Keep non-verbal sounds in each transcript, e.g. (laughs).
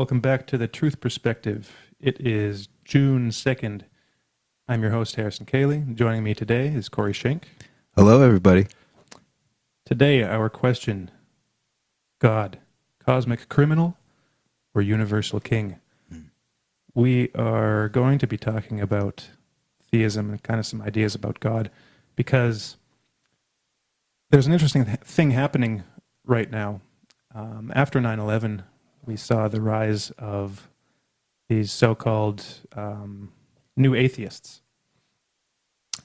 Welcome back to the Truth Perspective. It is June 2nd. I'm your host, Harrison Koehli. Joining me today is Corey Schink. Hello, everybody. Today, our question God, cosmic criminal or universal king? We are going to be talking about theism and kind of some ideas about God because there's an interesting th- thing happening right now. Um, after 9 11, we saw the rise of these so called um, new atheists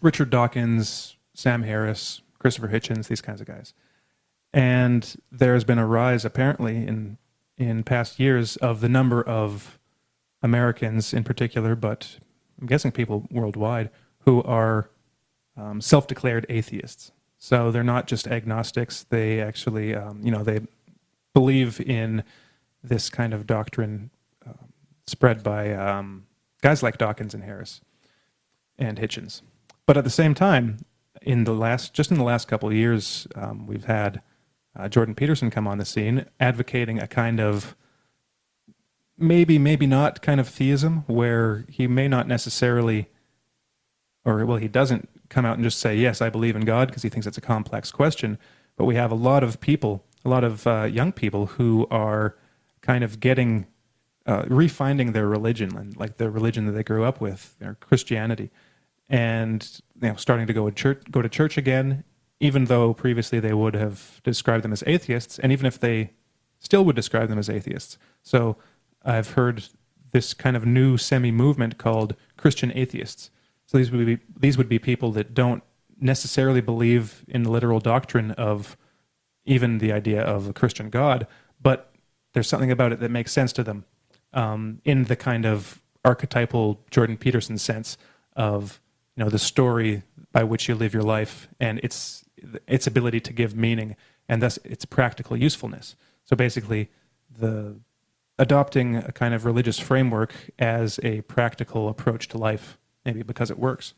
Richard Dawkins, Sam Harris, Christopher Hitchens, these kinds of guys. And there's been a rise, apparently, in, in past years of the number of Americans in particular, but I'm guessing people worldwide, who are um, self declared atheists. So they're not just agnostics, they actually, um, you know, they believe in this kind of doctrine um, spread by um, guys like Dawkins and Harris and Hitchens. But at the same time, in the last, just in the last couple of years, um, we've had uh, Jordan Peterson come on the scene, advocating a kind of maybe, maybe not kind of theism, where he may not necessarily, or well, he doesn't come out and just say, "Yes, I believe in God," because he thinks it's a complex question. But we have a lot of people, a lot of uh, young people who are kind of getting uh, refinding their religion and like the religion that they grew up with, their Christianity, and you know, starting to go to church, go to church again, even though previously they would have described them as atheists, and even if they still would describe them as atheists. So I've heard this kind of new semi movement called Christian atheists. So these would be these would be people that don't necessarily believe in the literal doctrine of even the idea of a Christian God, but there's something about it that makes sense to them um, in the kind of archetypal Jordan Peterson sense of you know the story by which you live your life and its its ability to give meaning and thus its practical usefulness. So basically, the adopting a kind of religious framework as a practical approach to life, maybe because it works.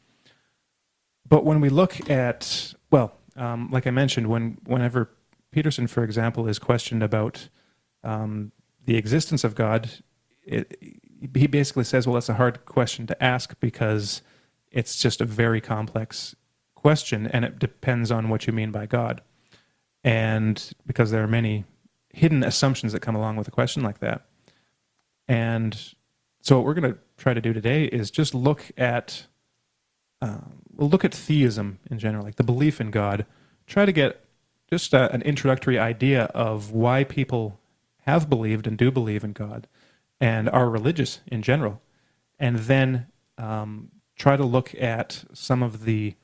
But when we look at, well, um, like I mentioned, when whenever Peterson, for example, is questioned about um, the existence of God, it, he basically says, well, that's a hard question to ask because it's just a very complex question and it depends on what you mean by God. And because there are many hidden assumptions that come along with a question like that. And so, what we're going to try to do today is just look at uh, look at theism in general, like the belief in God. Try to get just a, an introductory idea of why people have believed and do believe in God and are religious in general, and then um, try to look at some of the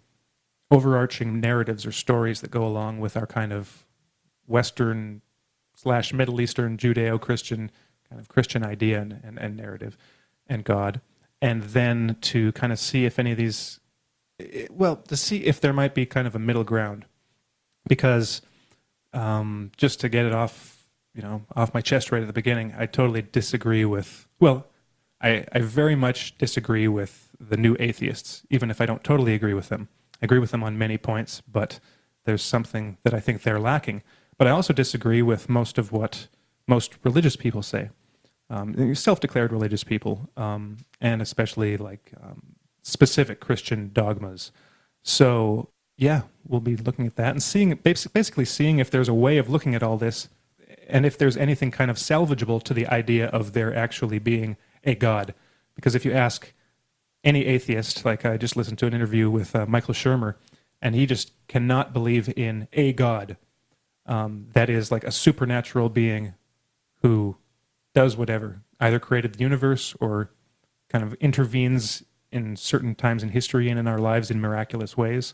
overarching narratives or stories that go along with our kind of Western slash Middle Eastern Judeo Christian kind of Christian idea and, and, and, narrative and God, and then to kind of see if any of these, well, to see if there might be kind of a middle ground, because um, just to get it off, you know, off my chest right at the beginning, I totally disagree with. Well, I, I very much disagree with the new atheists, even if I don't totally agree with them. I agree with them on many points, but there's something that I think they're lacking. But I also disagree with most of what most religious people say, um, self-declared religious people, um, and especially like um, specific Christian dogmas. So yeah, we'll be looking at that and seeing basically seeing if there's a way of looking at all this, and if there's anything kind of salvageable to the idea of there actually being a God. Because if you ask any atheist, like I just listened to an interview with uh, Michael Shermer, and he just cannot believe in a God um, that is like a supernatural being who does whatever, either created the universe or kind of intervenes in certain times in history and in our lives in miraculous ways,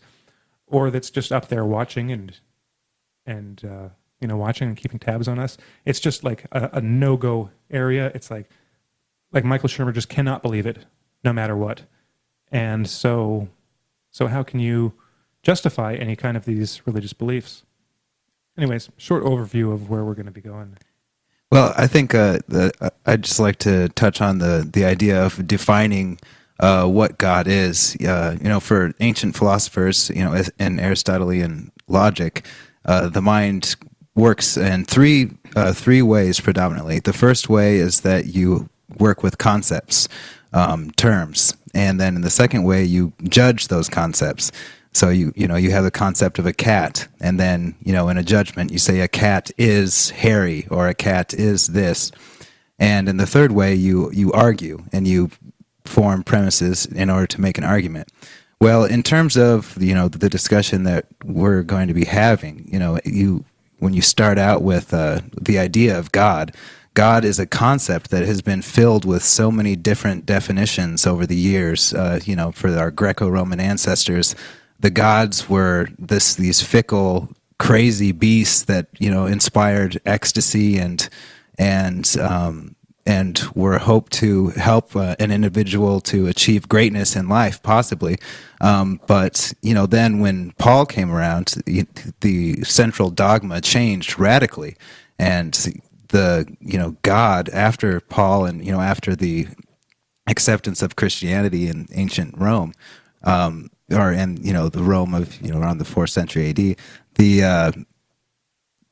or that's just up there watching and and uh, you know watching and keeping tabs on us. It's just like a, a no go area. It's like like Michael Shermer just cannot believe it, no matter what, and so so how can you justify any kind of these religious beliefs? anyways, short overview of where we're going to be going. Well, I think uh, the, uh, I'd just like to touch on the the idea of defining uh, what God is. Uh, you know, for ancient philosophers, you know, in Aristotelian logic, uh, the mind works in three uh, three ways predominantly. The first way is that you work with concepts, um, terms, and then in the second way you judge those concepts. So you you know you have the concept of a cat, and then you know in a judgment you say a cat is hairy or a cat is this, and in the third way you you argue and you form premises in order to make an argument. Well, in terms of you know the discussion that we're going to be having, you know you when you start out with uh, the idea of God, God is a concept that has been filled with so many different definitions over the years. Uh, you know, for our Greco-Roman ancestors, the gods were this these fickle, crazy beasts that you know inspired ecstasy and and um, and were hoped to help uh, an individual to achieve greatness in life, possibly. Um, but you know, then when Paul came around, the, the central dogma changed radically, and the you know God after Paul and you know after the acceptance of Christianity in ancient Rome. Um, or in you know the Rome of you know around the fourth century AD, the uh,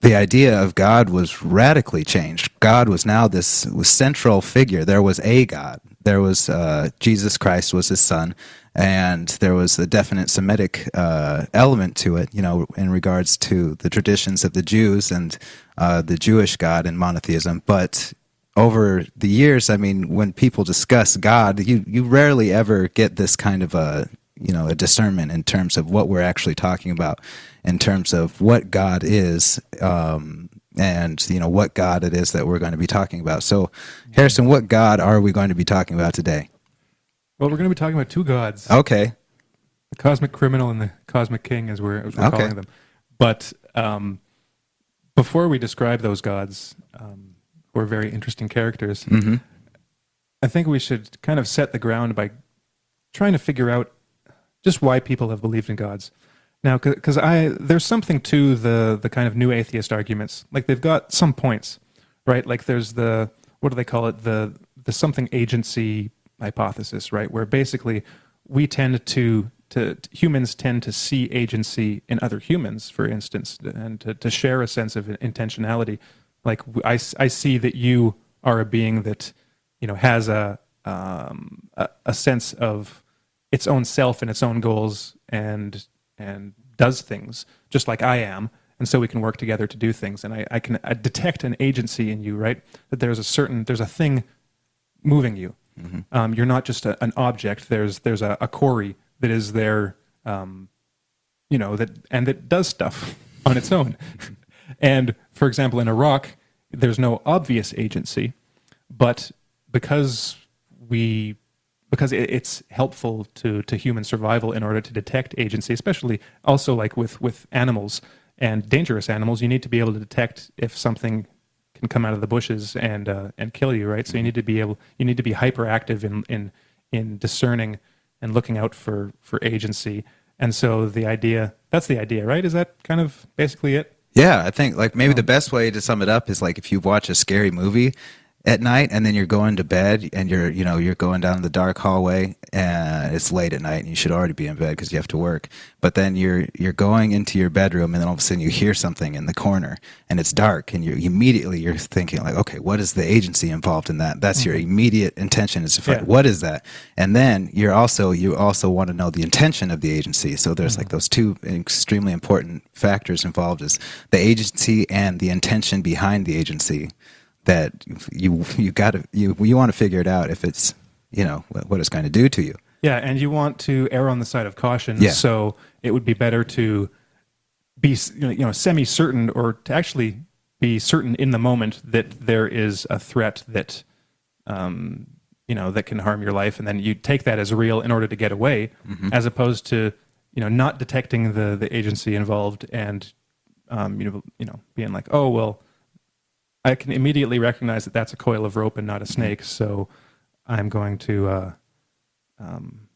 the idea of God was radically changed. God was now this was central figure. There was a God. There was uh, Jesus Christ was His Son, and there was a definite Semitic uh, element to it. You know, in regards to the traditions of the Jews and uh, the Jewish God and monotheism, but over the years, I mean, when people discuss God, you, you rarely ever get this kind of a you know a discernment in terms of what we're actually talking about in terms of what god is um, and you know what god it is that we're going to be talking about so harrison what god are we going to be talking about today well we're going to be talking about two gods okay the cosmic criminal and the cosmic king as we're, as we're okay. calling them but um, before we describe those gods um, who are very interesting characters mm-hmm. i think we should kind of set the ground by trying to figure out just why people have believed in gods. Now, because I there's something to the the kind of new atheist arguments. Like they've got some points, right? Like there's the what do they call it? The the something agency hypothesis, right? Where basically we tend to to humans tend to see agency in other humans, for instance, and to, to share a sense of intentionality. Like I, I see that you are a being that you know has a um, a, a sense of its own self and its own goals and and does things just like I am, and so we can work together to do things. And I, I can I detect an agency in you, right? That there's a certain there's a thing moving you. Mm-hmm. Um, you're not just a, an object. There's there's a, a Corey that is there, um, you know that and that does stuff on its own. (laughs) and for example, in a rock, there's no obvious agency, but because we because it's helpful to, to human survival in order to detect agency, especially also like with, with animals and dangerous animals, you need to be able to detect if something can come out of the bushes and uh, and kill you, right? So you need to be able you need to be hyperactive in in in discerning and looking out for for agency. And so the idea that's the idea, right? Is that kind of basically it? Yeah, I think like maybe the best way to sum it up is like if you watch a scary movie at night and then you're going to bed and you're you know you're going down the dark hallway and it's late at night and you should already be in bed because you have to work but then you're you're going into your bedroom and then all of a sudden you hear something in the corner and it's dark and you immediately you're thinking like okay what is the agency involved in that that's mm-hmm. your immediate intention is to find yeah. what is that and then you're also you also want to know the intention of the agency so there's mm-hmm. like those two extremely important factors involved is the agency and the intention behind the agency that you you got to you you want to figure it out if it's you know what it's going to do to you. Yeah, and you want to err on the side of caution. Yeah. So it would be better to be you know semi certain or to actually be certain in the moment that there is a threat that um, you know that can harm your life, and then you take that as real in order to get away, mm-hmm. as opposed to you know not detecting the the agency involved and um, you know you know being like oh well I can immediately recognize that that's a coil of rope and not a snake. So I'm going to uh, um,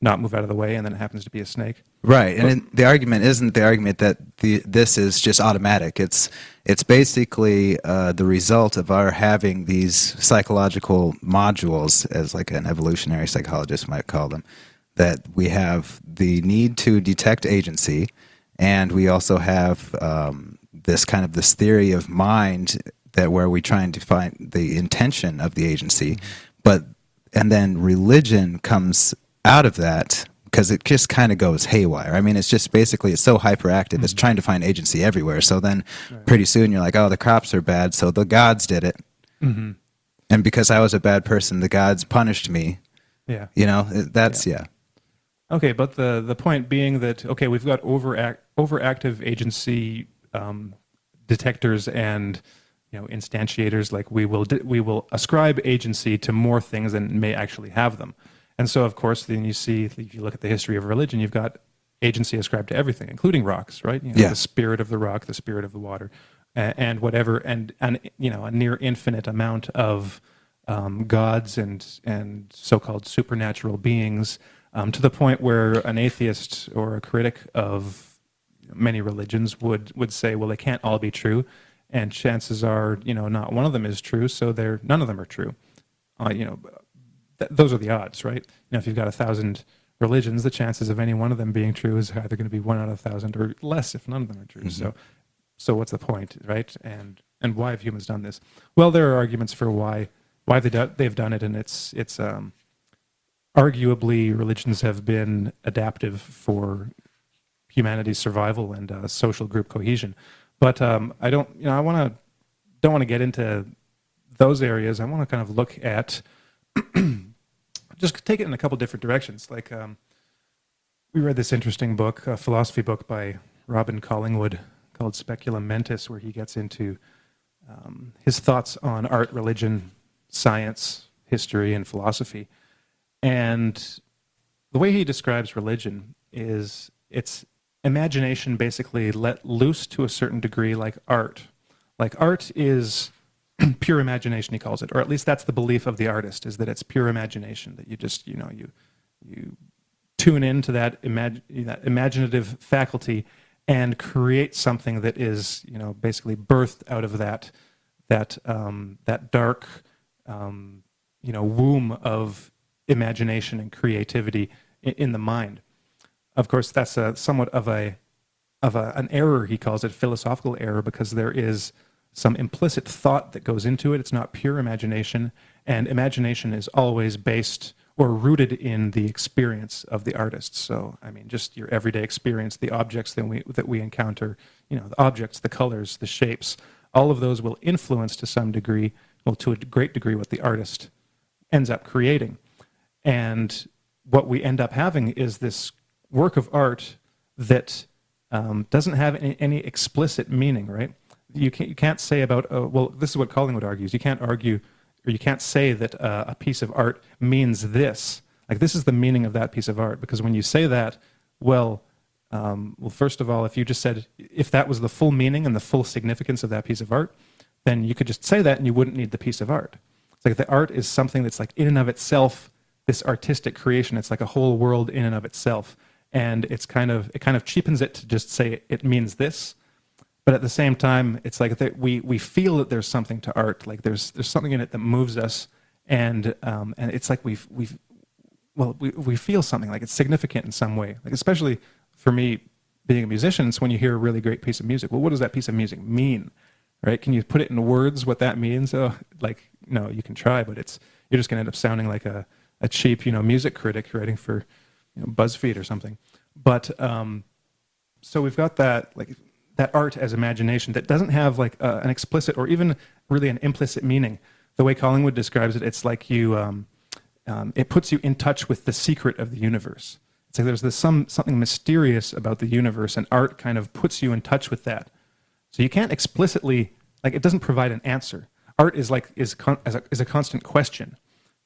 not move out of the way, and then it happens to be a snake. Right, and the argument isn't the argument that the this is just automatic. It's it's basically uh, the result of our having these psychological modules, as like an evolutionary psychologist might call them, that we have the need to detect agency, and we also have um, this kind of this theory of mind that where we try and define the intention of the agency, but and then religion comes out of that because it just kind of goes haywire. I mean, it's just basically it's so hyperactive. It's trying to find agency everywhere. So then, pretty soon, you're like, oh, the crops are bad, so the gods did it, Mm-hmm. and because I was a bad person, the gods punished me. Yeah. You know, that's yeah. Okay, but the the point being that okay, we've got overact, overactive agency um, detectors and you know instantiators. Like we will we will ascribe agency to more things than may actually have them. And so, of course, then you see if you look at the history of religion, you've got agency ascribed to everything, including rocks, right? You know, Yeah. The spirit of the rock, the spirit of the water, and, and whatever, and and you know a near infinite amount of um, gods and and so-called supernatural beings, um, to the point where an atheist or a critic of many religions would would say, well, they can't all be true, and chances are, you know, not one of them is true, so they're none of them are true. Uh, you know, th- those are the odds, right? You know, if you've got a thousand religions, the chances of any one of them being true is either going to be one out of a thousand or less if none of them are true. So, so what's the point, right? And and why have humans done this? Well, there are arguments for why why they do, they've done it, and it's it's um, arguably religions have been adaptive for humanity's survival and uh, social group cohesion. But um, I don't, you know, I want to don't want to get into those areas. I want to kind of look at (clears throat) just take it in a couple different directions. Like um, we read this interesting book, a philosophy book by Robin Collingwood called Speculum Mentis, where he gets into um, his thoughts on art, religion, science, history, and philosophy. And the way he describes religion is it's imagination basically let loose to a certain degree, like art. Like art is (clears throat) pure imagination, he calls it, or at least that's the belief of the artist, is that it's pure imagination. That you just, you know, you you tune into that, imag- that imaginative faculty and create something that is, you know, basically birthed out of that that um, that dark, um, you know, womb of imagination and creativity in, in the mind. Of course, that's a somewhat of a of a, an error. He calls it philosophical error because there is some implicit thought that goes into it. It's not pure imagination, and imagination is always based or rooted in the experience of the artist. So, I mean, just your everyday experience, the objects that we that we encounter, you know, the objects, the colors, the shapes, all of those will influence to some degree, well, to a great degree, what the artist ends up creating. And what we end up having is this work of art that um, doesn't have any, any explicit meaning, right? You can't, you can't say about, uh, well, this is what Collingwood argues. You can't argue, or you can't say that uh, a piece of art means this. Like, this is the meaning of that piece of art. Because when you say that, well, um, well, first of all, if you just said, if that was the full meaning and the full significance of that piece of art, then you could just say that and you wouldn't need the piece of art. It's like the art is something that's like in and of itself, this artistic creation. It's like a whole world in and of itself. And it's kind of, it kind of cheapens it to just say it means this. But at the same time, it's like that we, we feel that there's something to art. Like there's, there's something in it that moves us. And, um, and it's like we've, we've, well, we, we feel something like it's significant in some way. Like especially for me, being a musician, it's when you hear a really great piece of music. Well, what does that piece of music mean? Right? Can you put it in words what that means? Oh, like no, you can try, but it's you're just going to end up sounding like a, a cheap, you know, music critic writing for you know, BuzzFeed or something. But um, so we've got that like that art as imagination that doesn't have like uh, an explicit or even really an implicit meaning. The way Collingwood describes it, it's like you um, um, it puts you in touch with the secret of the universe. It's like there's this some something mysterious about the universe, and art kind of puts you in touch with that. So you can't explicitly like it doesn't provide an answer. Art is like is con- a, is a constant question,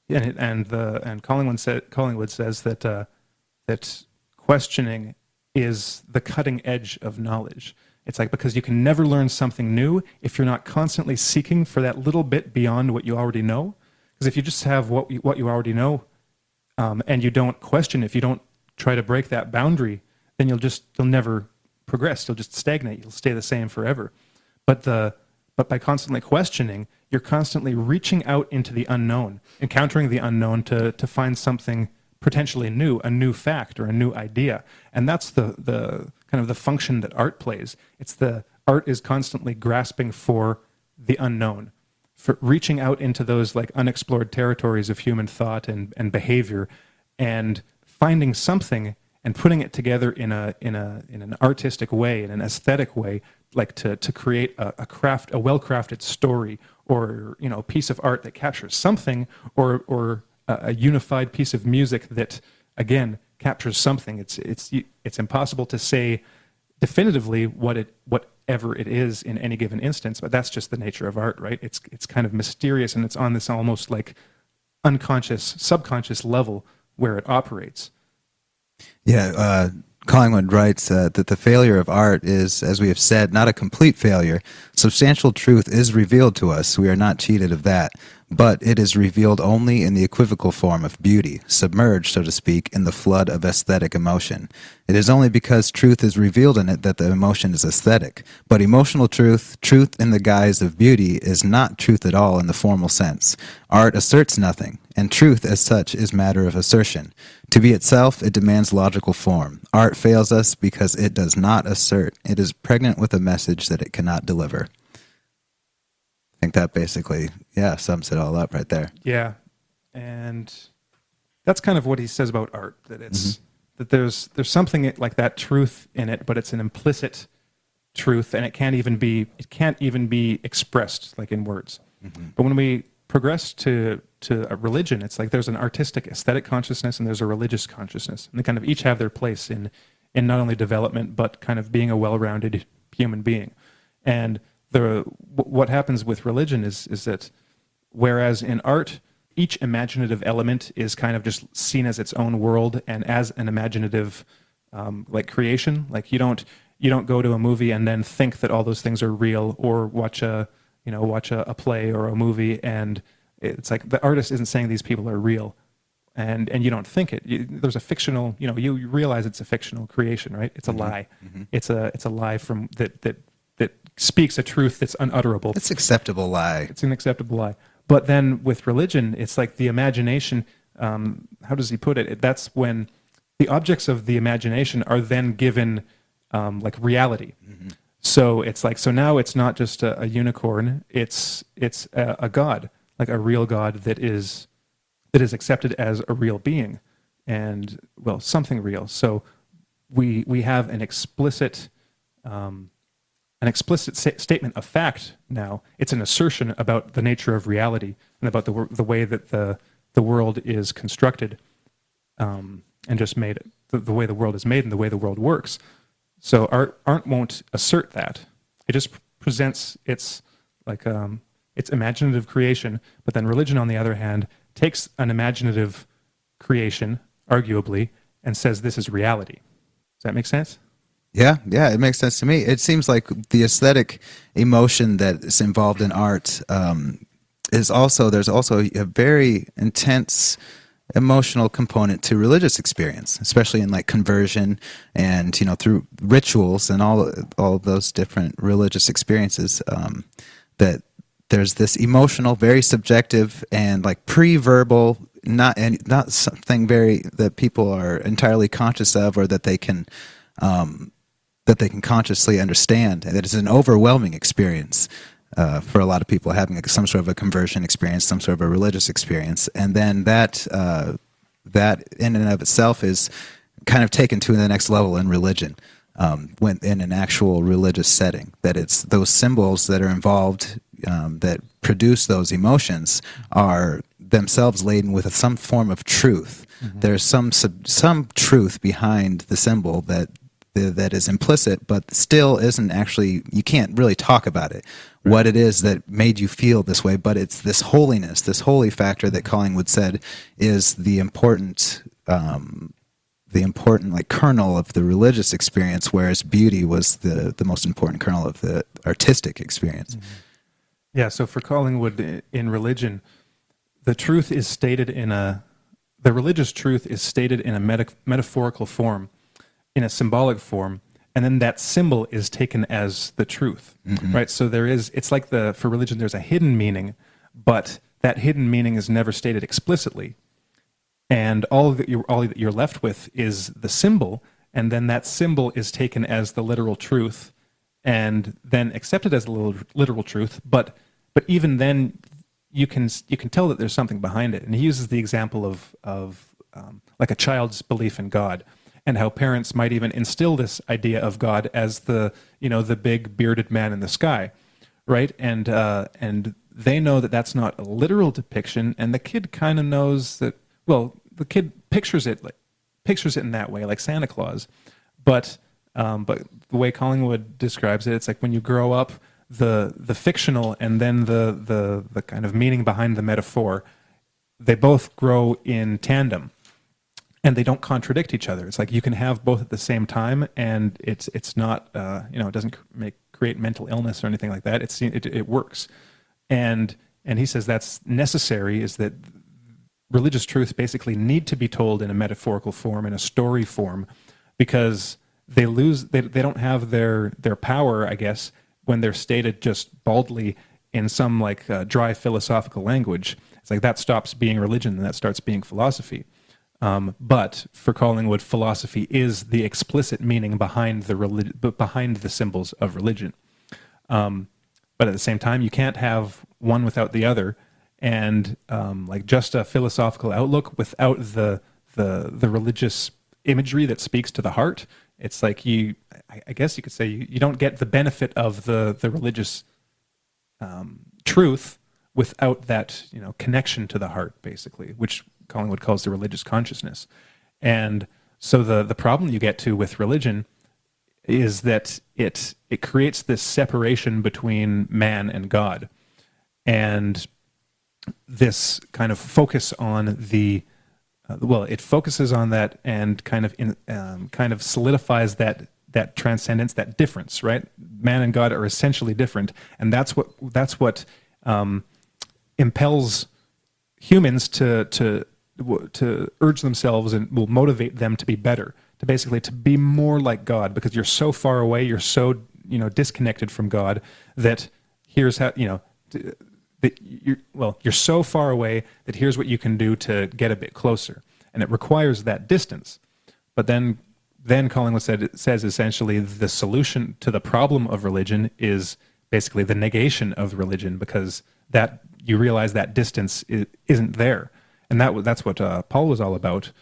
and it, and the and Collingwood said Collingwood says that uh, that questioning is the cutting edge of knowledge. It's like because you can never learn something new if you're not constantly seeking for that little bit beyond what you already know. Because if you just have what you, what you already know, um, and you don't question, if you don't try to break that boundary, then you'll just you'll never progress. You'll just stagnate. You'll stay the same forever. But the but by constantly questioning, you're constantly reaching out into the unknown, encountering the unknown to to find something potentially new, a new fact or a new idea. And that's the the kind of the function that art plays. It's the art is constantly grasping for the unknown, for reaching out into those like unexplored territories of human thought and, and behavior, and finding something and putting it together in a in a in an artistic way, in an aesthetic way, like to to create a, a craft, a well crafted story, or you know, a piece of art that captures something, or or a, unified piece of music that again captures something. It's it's it's impossible to say definitively what it whatever it is in any given instance, but that's just the nature of art, right? It's it's kind of mysterious and it's on this almost like unconscious, subconscious level where it operates. Yeah, uh, Collingwood writes uh, that the failure of art is, as we have said, not a complete failure. Substantial truth is revealed to us. We are not cheated of that but it is revealed only in the equivocal form of beauty, submerged, so to speak, in the flood of aesthetic emotion. It is only because truth is revealed in it that the emotion is aesthetic. But emotional truth, truth in the guise of beauty, is not truth at all in the formal sense. Art asserts nothing, and truth as such is matter of assertion. To be itself, it demands logical form. Art fails us because it does not assert. It is pregnant with a message that it cannot deliver think that basically, yeah, sums it all up right there. Yeah, and that's kind of what he says about art. That it's mm-hmm. that there's there's something like that truth in it, but it's an implicit truth, and it can't even be it can't even be expressed like in words. Mm-hmm. But when we progress to to a religion, it's like there's an artistic aesthetic consciousness and there's a religious consciousness, and they kind of each have their place in in not only development but kind of being a well-rounded human being. And the what happens with religion is is that whereas in art each imaginative element is kind of just seen as its own world and as an imaginative um, like creation like you don't you don't go to a movie and then think that all those things are real or watch a you know watch a, a play or a movie and it's like the artist isn't saying these people are real and and you don't think it you, there's a fictional you know you, you, realize it's a fictional creation right it's a mm-hmm. lie mm-hmm. it's a it's a lie from that that that speaks a truth that's unutterable. It's acceptable lie. It's an acceptable lie. But then with religion, it's like the imagination. Um, how does he put it? That's when the objects of the imagination are then given um, like reality. Mm-hmm. So it's like so now it's not just a, a unicorn. It's it's a, a, god, like a real god that is that is accepted as a real being, and well, something real. So we we have an explicit um, an explicit sa- statement of fact now. It's an assertion about the nature of reality and about the, the way that the, the world is constructed um, and just made, the, the, way the world is made and the way the world works. So art, art won't assert that. It just presents its, like, um, its imaginative creation, but then religion, on the other hand, takes an imaginative creation, arguably, and says this is reality. Does that make sense? Yeah, yeah, it makes sense to me. It seems like the aesthetic emotion that is involved in art um, is also there's also a very intense emotional component to religious experience, especially in like conversion and you know through rituals and all all those different religious experiences. Um, that there's this emotional, very subjective and like pre-verbal, not and not something very that people are entirely conscious of or that they can um, that they can consciously understand. And it is an overwhelming experience uh, for a lot of people having some sort of a conversion experience, some sort of a religious experience, and then that uh, that in and of itself is kind of taken to the next level in religion. Um, when in an actual religious setting, that it's those symbols that are involved um, that produce those emotions are themselves laden with some form of truth. Mm-hmm. There's some some truth behind the symbol that that is implicit, but still isn't actually, you can't really talk about it, right. what it is that made you feel this way. But it's this holiness, this holy factor that Collingwood said is the important, um, the important like kernel of the religious experience, whereas beauty was the, the most important kernel of the artistic experience. Mm-hmm. Yeah, so for Collingwood in religion, the truth is stated in a, the religious truth is stated in a meta- metaphorical form in a symbolic form and then that symbol is taken as the truth mm-hmm. right so there is it's like the for religion there's a hidden meaning but that hidden meaning is never stated explicitly and all that you're all that you're left with is the symbol and then that symbol is taken as the literal truth and then accepted as the literal truth but but even then, you can you can tell that there's something behind it. And he uses the example of of um, like a child's belief in God and how parents might even instill this idea of God as the you know the big bearded man in the sky, right? And uh, and they know that that's not a literal depiction, and the kid kind of knows that. Well, the kid pictures it like pictures it in that way, like Santa Claus, but um, but the way Collingwood describes it, it's like when you grow up, the the fictional and then the the the kind of meaning behind the metaphor, they both grow in tandem and they don't contradict each other. It's like you can have both at the same time, and it's it's not uh, you know it doesn't make create mental illness or anything like that. It's it, it works, and and he says that's necessary. Is that religious truths basically need to be told in a metaphorical form, in a story form, because they lose they they don't have their their power, I guess, when they're stated just baldly in some like uh, dry philosophical language. It's like that stops being religion and that starts being philosophy. Um, but for Collingwood, philosophy is the explicit meaning behind the relig- behind the symbols of religion. Um, but at the same time, you can't have one without the other, and um, like just a philosophical outlook without the the the religious imagery that speaks to the heart. It's like you, I guess you could say, you, you don't get the benefit of the the religious um, truth without that you know connection to the heart, basically, which Collingwood calls the religious consciousness. And so the the problem you get to with religion is that it it creates this separation between man and God, and this kind of focus on the uh, well, it focuses on that and kind of in, um, kind of solidifies that that transcendence, that difference. Right, man and God are essentially different, and that's what that's what um, impels humans to to to urge themselves and will motivate them to be better to basically to be more like god because you're so far away you're so you know disconnected from god that here's how you know that you're well you're so far away that here's what you can do to get a bit closer. And it requires that distance. But then then collingwood said says essentially the solution to the problem of religion is basically the negation of religion because that you realize that distance isn't there and that that's what uh, Paul was all about.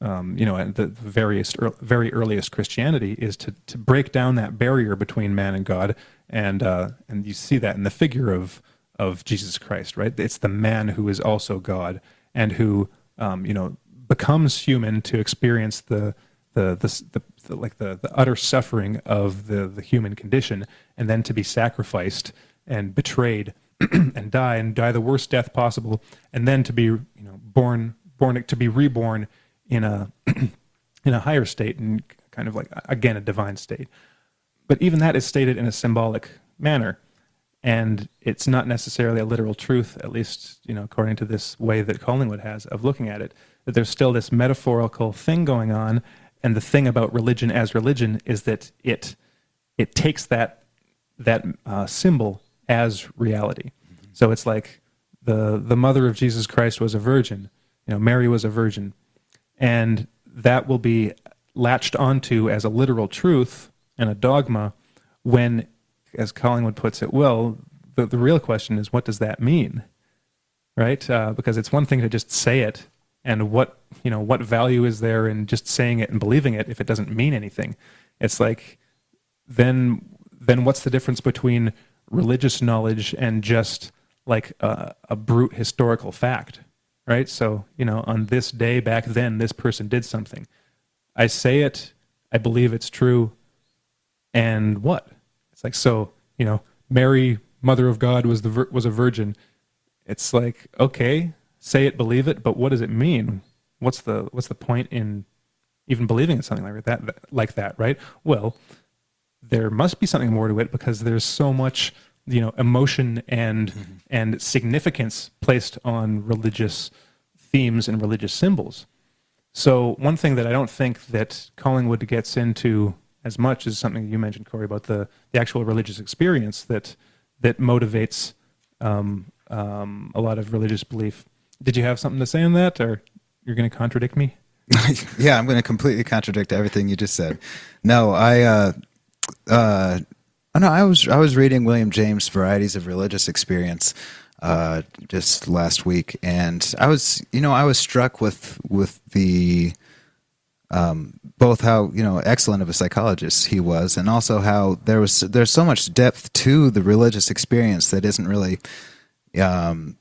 Um, you know, the various very earliest Christianity is to to break down that barrier between man and God, and uh, and you see that in the figure of of Jesus Christ, right? It's the man who is also God and who um, you know becomes human to experience the the, the, the, the, like the, the utter suffering of the, the human condition and then to be sacrificed and betrayed (clears throat) and die and die the worst death possible, and then to be you know born born to be reborn in a (clears throat) in a higher state and kind of like again a divine state. But even that is stated in a symbolic manner, and it's not necessarily a literal truth, at least you know according to this way that Collingwood has of looking at it. That there's still this metaphorical thing going on, and the thing about religion as religion is that it it takes that that uh, symbol as reality. So it's like the the mother of Jesus Christ was a virgin. You know, Mary was a virgin, and that will be latched onto as a literal truth and a dogma when, as Collingwood puts it, well, the, the real question is what does that mean, right? Uh, because it's one thing to just say it, and what you know, what value is there in just saying it and believing it if it doesn't mean anything? It's like then then what's the difference between religious knowledge and just like a, a, brute historical fact, right? So, you know, on this day back then, this person did something. I say it, I believe it's true, and what? It's like so, you know, Mary, Mother of God, was the was a virgin. It's like okay, say it, believe it, but what does it mean? What's the what's the point in even believing in something like that? Like that, right? Well, there must be something more to it because there's so much you know emotion and mm-hmm. and significance placed on religious themes and religious symbols. So one thing that I don't think that Collingwood gets into as much is something you mentioned, Corey, about the, the actual religious experience that that motivates um, um, a lot of religious belief. Did you have something to say on that, or you're going to contradict me? (laughs) yeah, I'm going to completely contradict everything you just said. No, I uh, uh, no, I was I was reading William James' Varieties of Religious Experience uh, just last week, and I was you know I was struck with with the um, both how you know excellent of a psychologist he was, and also how there was there's so much depth to the religious experience that isn't really um,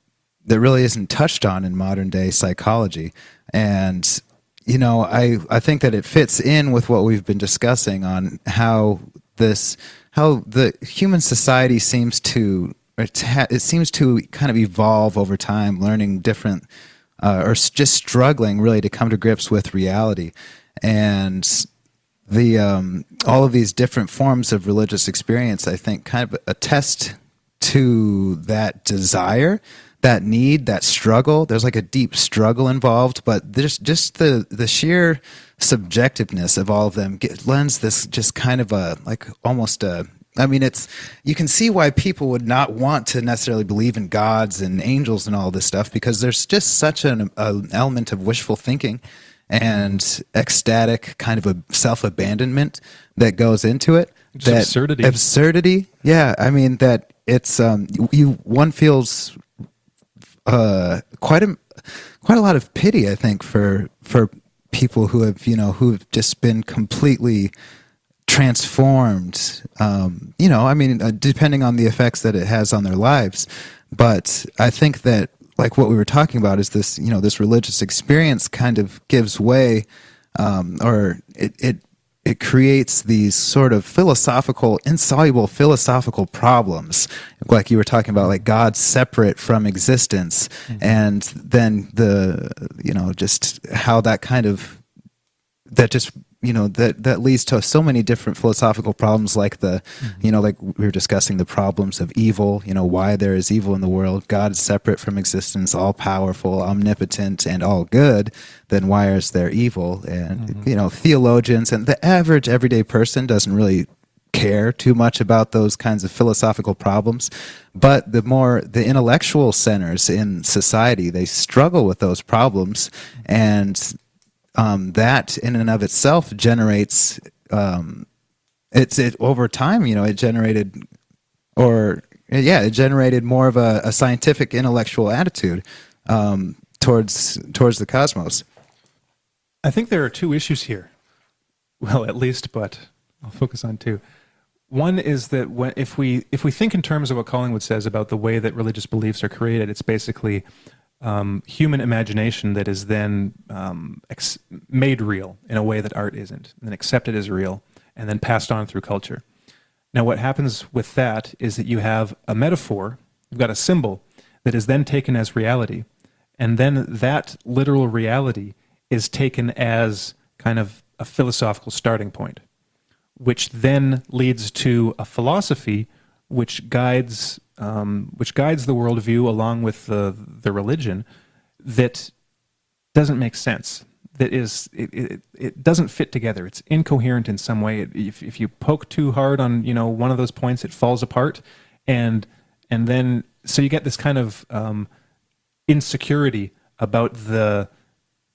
that really isn't touched on in modern day psychology, and you know I I think that it fits in with what we've been discussing on how this how the human society seems to it seems to kind of evolve over time, learning different uh, or just struggling really to come to grips with reality. And the um, all of these different forms of religious experience i think kind of attest to that desire that need that struggle there's like a deep struggle involved but there's just the the sheer subjectiveness of all of them get, lends this just kind of a like almost a I mean, it's you can see why people would not want to necessarily believe in gods and angels and all this stuff because there's just such an, an element of wishful thinking and ecstatic kind of a self abandonment that goes into it. Just that absurdity. Absurdity. Yeah, I mean that it's um you one feels uh quite a quite a lot of pity I think for for people who have you know who have just been completely transformed. Um, you know, I mean, uh, depending on the effects that it has on their lives. But I think that, like what we were talking about, is this, you know, this religious experience kind of gives way, um, or it, it it creates these sort of philosophical, insoluble philosophical problems, like you were talking about, like God separate from existence, mm-hmm. and then the, you know, just how that kind of that just you know that that leads to so many different philosophical problems like the mm-hmm. you know like we were discussing the problems of evil you know why there is evil in the world. God is separate from existence all powerful omnipotent and all good. Then why is there evil? And mm-hmm. you know theologians and the average everyday person doesn't really care too much about those kinds of philosophical problems. But the more the intellectual centers in society they struggle with those problems. And um, that in and of itself generates um, it's it over time you know it generated or yeah it generated more of a, a scientific intellectual attitude um, towards towards the cosmos. I think there are two issues here. Well at least but i'll focus on two. One is that when, if we if we think in terms of what collingwood says about the way that religious beliefs are created it's basically um, human imagination that is then um, ex- made real in a way that art isn't, and then accepted as real, and then passed on through culture. Now, what happens with that is that you have a metaphor, you've got a symbol that is then taken as reality, and then that literal reality is taken as kind of a philosophical starting point, which then leads to a philosophy which guides um, which guides the worldview along with the the religion that doesn't make sense. That is, it, it, it doesn't fit together. It's incoherent in some way. if if you poke too hard on you know one of those points, it falls apart, and and then so you get this kind of um, insecurity about the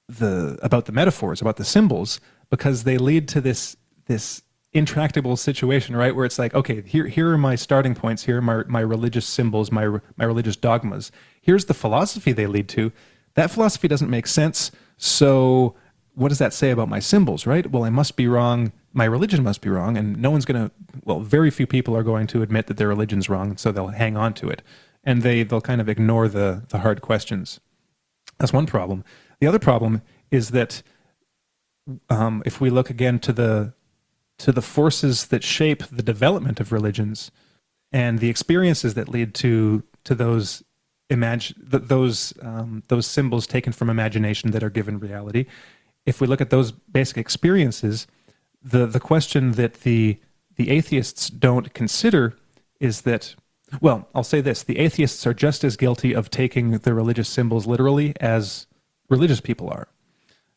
the about the metaphors, about the symbols, because they lead to this this intractable situation, right? Where it's like, okay, here here are my starting points. Here are my my religious symbols, my my religious dogmas. Here's the philosophy they lead to. That philosophy doesn't make sense. So what does that say about my symbols, right? Well, I must be wrong. My religion must be wrong, and no one's going to. Well, very few people are going to admit that their religion's wrong, so they'll hang on to it, and they they'll kind of ignore the the hard questions. That's one problem. The other problem is that um, if we look again to the to the forces that shape the development of religions and the experiences that lead to to those imagine those um, those symbols taken from imagination that are given reality. If we look at those basic experiences, the the question that the the atheists don't consider is that well, I'll say this: the atheists are just as guilty of taking the religious symbols literally as religious people are.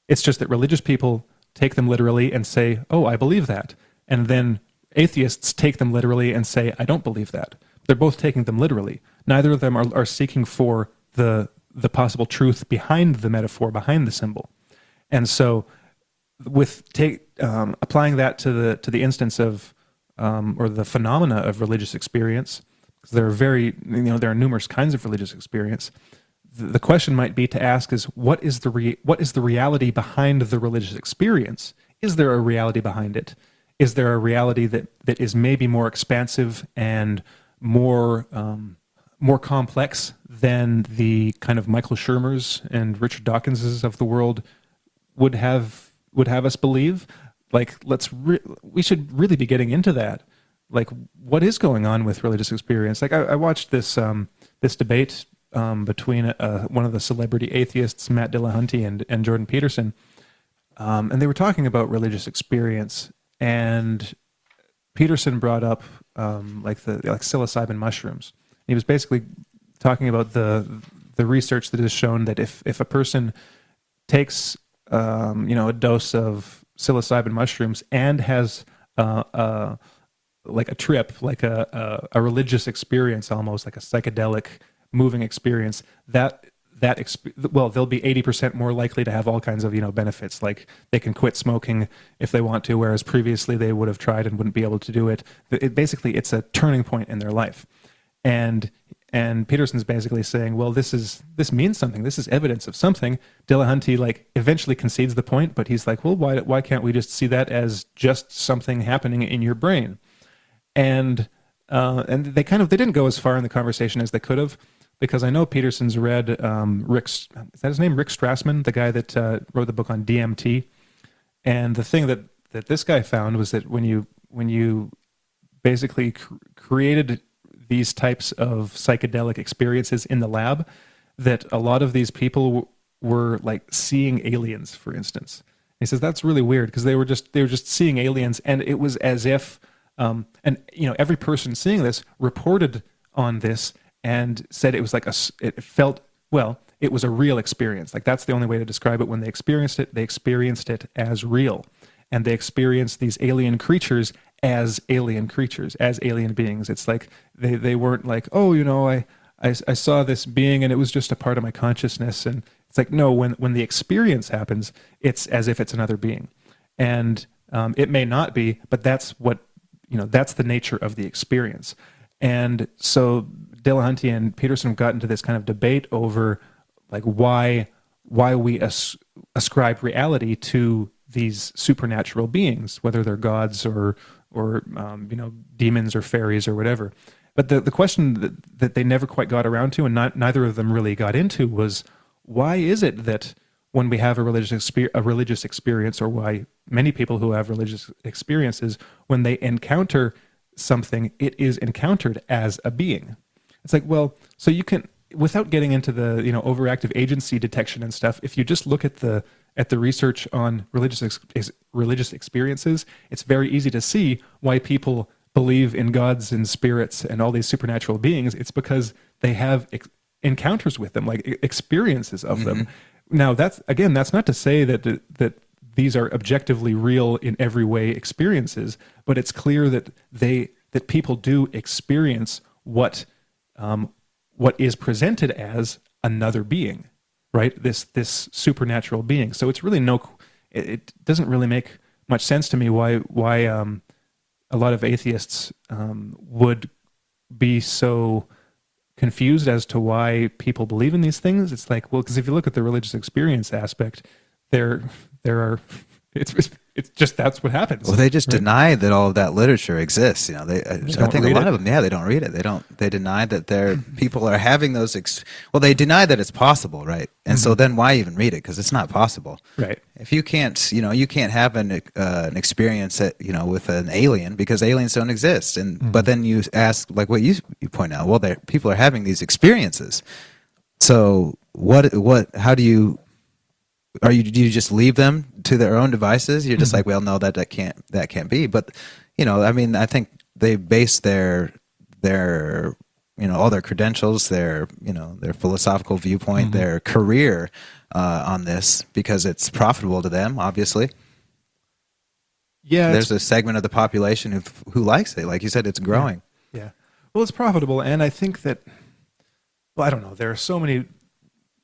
It's just that religious people take them literally and say, "Oh, I believe that," and then atheists take them literally and say, "I don't believe that." They're both taking them literally. Neither of them are, are seeking for the the possible truth behind the metaphor, behind the symbol, and so with take um, applying that to the to the instance of um, or the phenomena of religious experience, because there are very, you know, there are numerous kinds of religious experience. The, question might be to ask is what is the re- what is the reality behind the religious experience? Is there a reality behind it? Is there a reality that that is maybe more expansive and more um, more complex than the kind of Michael Shermers and Richard Dawkinses of the world would have would have us believe? Like, let's re- we should really be getting into that. Like, what is going on with religious experience? Like, I, I watched this um, this debate um, between uh, one of the celebrity atheists, Matt Dillahunty, and and Jordan Peterson, um, and they were talking about religious experience. And Peterson brought up um, like the like psilocybin mushrooms. He was basically talking about the the research that has shown that if if a person takes um, you know a dose of psilocybin mushrooms and has uh, uh, like a trip, like a, a, a religious experience, almost like a psychedelic moving experience. That that exp- well, they'll be eighty percent more likely to have all kinds of you know benefits, like they can quit smoking if they want to, whereas previously they would have tried and wouldn't be able to do it. It basically it's a turning point in their life, and and Peterson's basically saying, well, this is this means something. This is evidence of something. Dillahunty like eventually concedes the point, but he's like, well, why why can't we just see that as just something happening in your brain? And uh, and they kind of they didn't go as far in the conversation as they could have, because I know Peterson's read um, is that his name Rick Strassman, the guy that uh, wrote the book on DMT. And the thing that that this guy found was that when you when you basically cr- created these types of psychedelic experiences in the lab that a lot of these people w- were like seeing aliens for instance he says that's really weird because they were just they were just seeing aliens and it was as if um, and you know every person seeing this reported on this and said it was like a it felt well it was a real experience like that's the only way to describe it when they experienced it they experienced it as real and they experienced these alien creatures as alien creatures, as alien beings. It's like they, they weren't like, oh, you know, I, I, I saw this being and it was just a part of my consciousness. And it's like, no, when, when the experience happens, it's as if it's another being. And um, it may not be, but that's what, you know, that's the nature of the experience. And so Dillahunty and Peterson got into this kind of debate over like why why we as- ascribe reality to these supernatural beings, whether they're gods or or um, you know demons or fairies or whatever. But the the question that, that they never quite got around to, and not, neither of them really got into, was why is it that when we have a religious exper- a religious experience, or why many people who have religious experiences, when they encounter something, it is encountered as a being. It's like, well, so you can, without getting into the you know overactive agency detection and stuff, if you just look at the at the research on religious ex- religious experiences, it's very easy to see why people believe in gods and spirits and all these supernatural beings. It's because they have ex- encounters with them, like experiences of mm-hmm. them. Now, that's again, that's not to say that that these are objectively real in every way experiences, but it's clear that they that people do experience what um, what is presented as another being right? This this supernatural being. So it's really no. It, doesn't really make much sense to me why why um, a lot of atheists um, would be so confused as to why people believe in these things. It's like, well, because if you look at the religious experience aspect, there there are (laughs) it's it's just that's what happens. Well, they just right? deny that all of that literature exists. You know, they, I, I think a lot it. of them, yeah, they don't read it. They don't. They deny that their people are having those. Ex- well, they deny that it's possible, right? And mm-hmm. so then why even read it? Because it's not possible, right? If you can't, you know, you can't have an uh, an experience that you know with an alien because aliens don't exist. And mm-hmm. but then you ask, like what you you point out, well, people are having these experiences. So what what? How do you are you do you just leave them to their own devices? You're just mm-hmm. like well no that that can't that can't be. But you know i mean i think they base their their you know all their credentials their you know their philosophical viewpoint mm-hmm. their career uh, on this because it's profitable to them obviously. Yeah there's a segment of the population who who likes it. Like you said it's growing. Yeah. yeah. Well it's profitable and i think that well i don't know. There are so many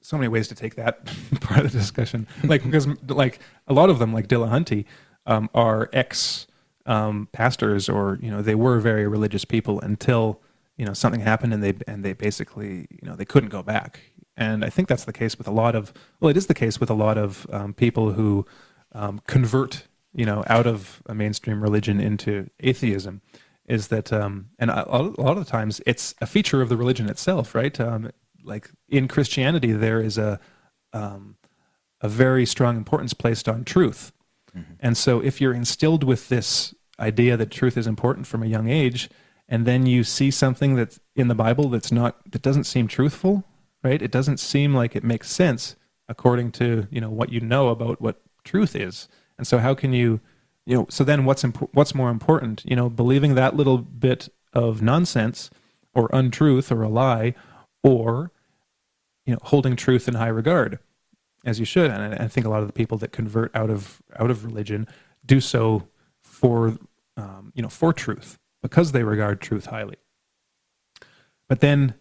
so many ways to take that (laughs) part of the discussion. Like because like a lot of them, like Dillahunty, um, are ex um, pastors or you know they were very religious people until you know something happened and they and they basically you know they couldn't go back. And I think that's the case with a lot of well, it is the case with a lot of um, people who um, convert you know out of a mainstream religion into atheism. Is that um, and a, a lot of the times it's a feature of the religion itself, right? Um, like in Christianity, there is a um, a very strong importance placed on truth. Mm-hmm. And so if you're instilled with this idea that truth is important from a young age, and then you see something that's in the Bible that's not that doesn't seem truthful, right? It doesn't seem like it makes sense according to you know what you know about what truth is. And so how can you you know so then what's imp- what's more important? You know, believing that little bit of nonsense or untruth or a lie, or you know holding truth in high regard as you should. And I, think a lot of the people that convert out of out of religion do so for um, you know for truth because they regard truth highly. But then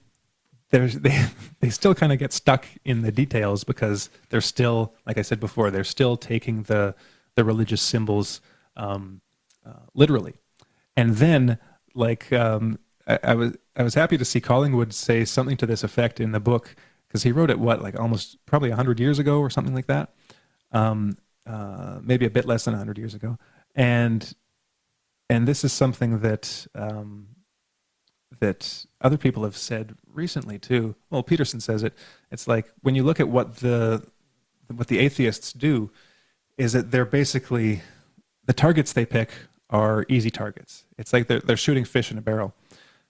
there's (laughs) they they still kind of get stuck in the details because they're still like I said before they're still taking the the religious symbols um, uh, literally, and then like um, I, I was I was happy to see Collingwood say something to this effect in the book because he wrote it what like almost probably hundred years ago or something like that, um, uh, maybe a bit less than hundred years ago, and and this is something that um, that other people have said recently too. Well, Peterson says it. It's like when you look at what the what the atheists do, is that they're basically the targets they pick are easy targets. It's like they're they're shooting fish in a barrel.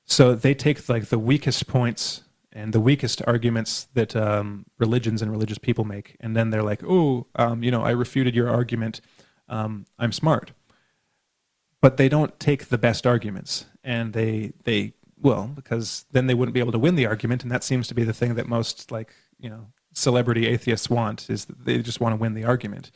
So they take like the weakest points and the weakest arguments that um, religions and religious people make, and then they're like, "Oh, um, you know, I refuted your argument. Um, I'm smart." But they don't take the best arguments, and they they well because then they wouldn't be able to win the argument, and that seems to be the thing that most like you know celebrity atheists want is that they just want to win the argument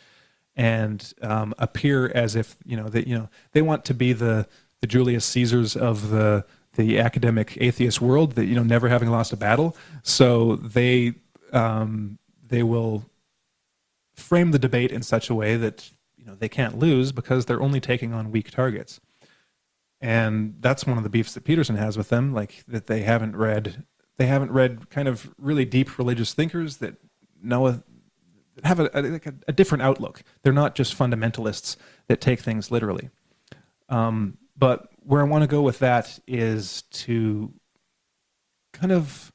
and um, appear as if you know that you know they want to be the the Julius Caesars of the the academic atheist world that you know never having lost a battle. So they um, they will frame the debate in such a way that you know they can't lose because they're only taking on weak targets. And that's one of the beefs that peterson has with them like that they haven't read they haven't read kind of really deep religious thinkers that know have a, a, a different outlook. They're not just fundamentalists that take things literally. Um, but where I want to go with that is to kind of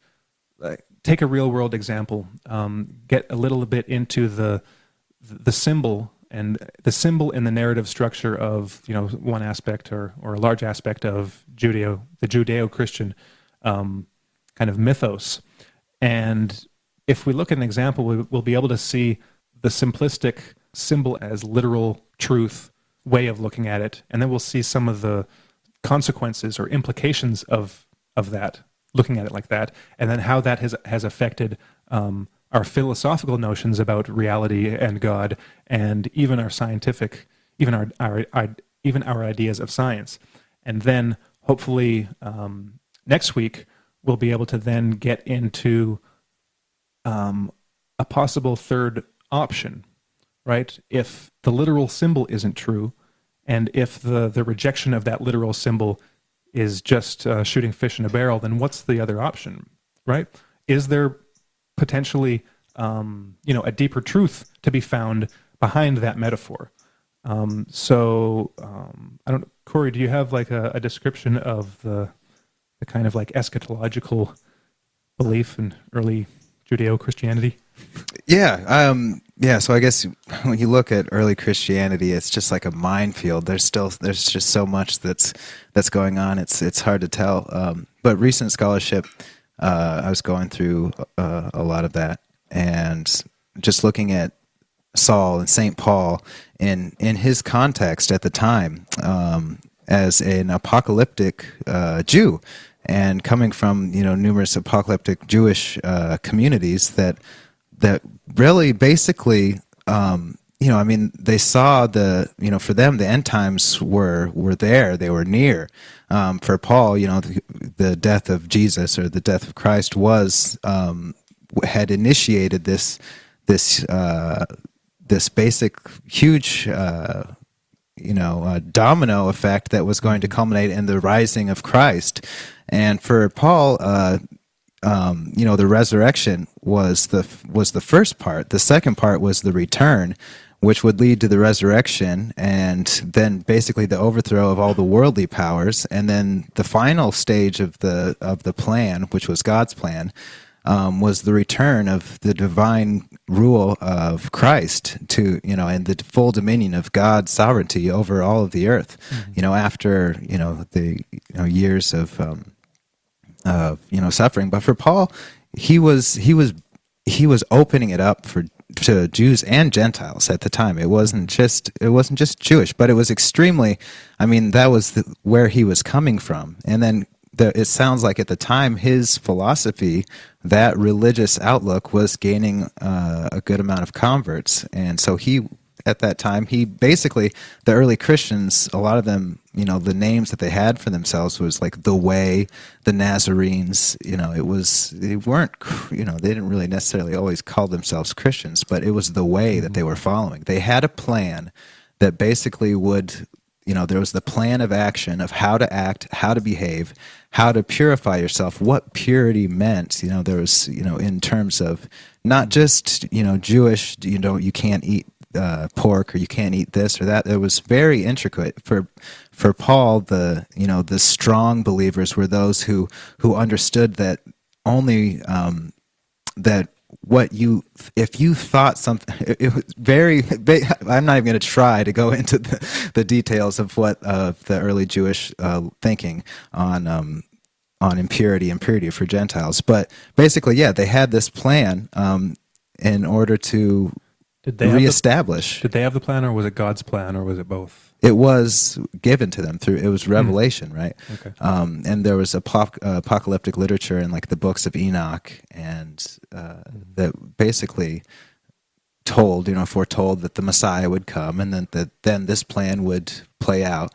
like, take a real world example, um, get a little bit into the the symbol and the symbol in the narrative structure of you know one aspect or or a large aspect of Judeo the Judeo Christian um, kind of mythos, and if we look at an example, we, we'll be able to see the simplistic symbol as literal truth way of looking at it, and then we'll see some of the consequences or implications of of that, looking at it like that, and then how that has has affected um, our philosophical notions about reality and God, and even our scientific, even our, our, our even our ideas of science, and then hopefully um, next week we'll be able to then get into um, a possible third option, right? If the literal symbol isn't true, and if the, the rejection of that literal symbol is just uh, shooting fish in a barrel, then what's the other option, right? Is there potentially, um, you know, a deeper truth to be found behind that metaphor? Um, so um, I don't, Corey, do you have like a, a description of the, the kind of like eschatological belief in early Judeo Christianity? Yeah, um, yeah. So I guess when you look at early Christianity, it's just like a minefield. There's still there's just so much that's that's going on. It's it's hard to tell. Um, but recent scholarship, uh, I was going through uh, a lot of that and just looking at Saul and Saint Paul in in his context at the time um, as an apocalyptic uh, Jew and coming from you know numerous apocalyptic Jewish uh, communities that that really basically um, you know I mean they saw the you know for them the end times were were there they were near um, for Paul you know the, the, death of Jesus or the death of Christ was um, had initiated this this uh, this basic huge uh, you know uh, domino effect that was going to culminate in the rising of Christ. And for Paul, uh, um, you know, the resurrection was the was the first part. The second part was the return, which would lead to the resurrection and then basically the overthrow of all the worldly powers. And then the final stage of the of the plan, which was God's plan, um, was the return of the divine rule of Christ to you know and the full dominion of God's sovereignty over all of the earth. Mm-hmm. You know, after you know the you know, years of um, of you know suffering. But for Paul, he was he was he was opening it up for to Jews and Gentiles at the time. It wasn't just it wasn't just Jewish, but it was extremely. I mean, that was the, where he was coming from, and then the, it sounds like at the time his philosophy, that religious outlook, was gaining uh, a good amount of converts, and so he at that time. He basically the early Christians, a lot of them, you know, the names that they had for themselves was like the Way, the Nazarenes. You know, it was they weren't, you know, they didn't really necessarily always call themselves Christians, but it was the way that they mm-hmm. were following. They had a plan that basically would you know there was the plan of action of how to act how to behave how to purify yourself what purity meant you know there was you know in terms of not just you know jewish you know you can't eat uh, pork or you can't eat this or that. It was very intricate for for Paul. The you know the strong believers were those who who understood that only um, that what you if you thought something (laughs) it was very i'm not even going to try to go (laughs) into the, the details of what uh, the early jewish uh, thinking on um, on impurity and purity for gentiles but basically yeah they had this plan um, in order to did they reestablish. The, did they have the plan, or was it God's plan, or was it both? It was given to them through. It was hmm. revelation, mm. right? Okay. Um, and there was apoc- uh, apocalyptic literature in like the books of Enoch, and uh, mm. that basically told, you know, foretold that the Messiah would come, and then that then this plan would play out,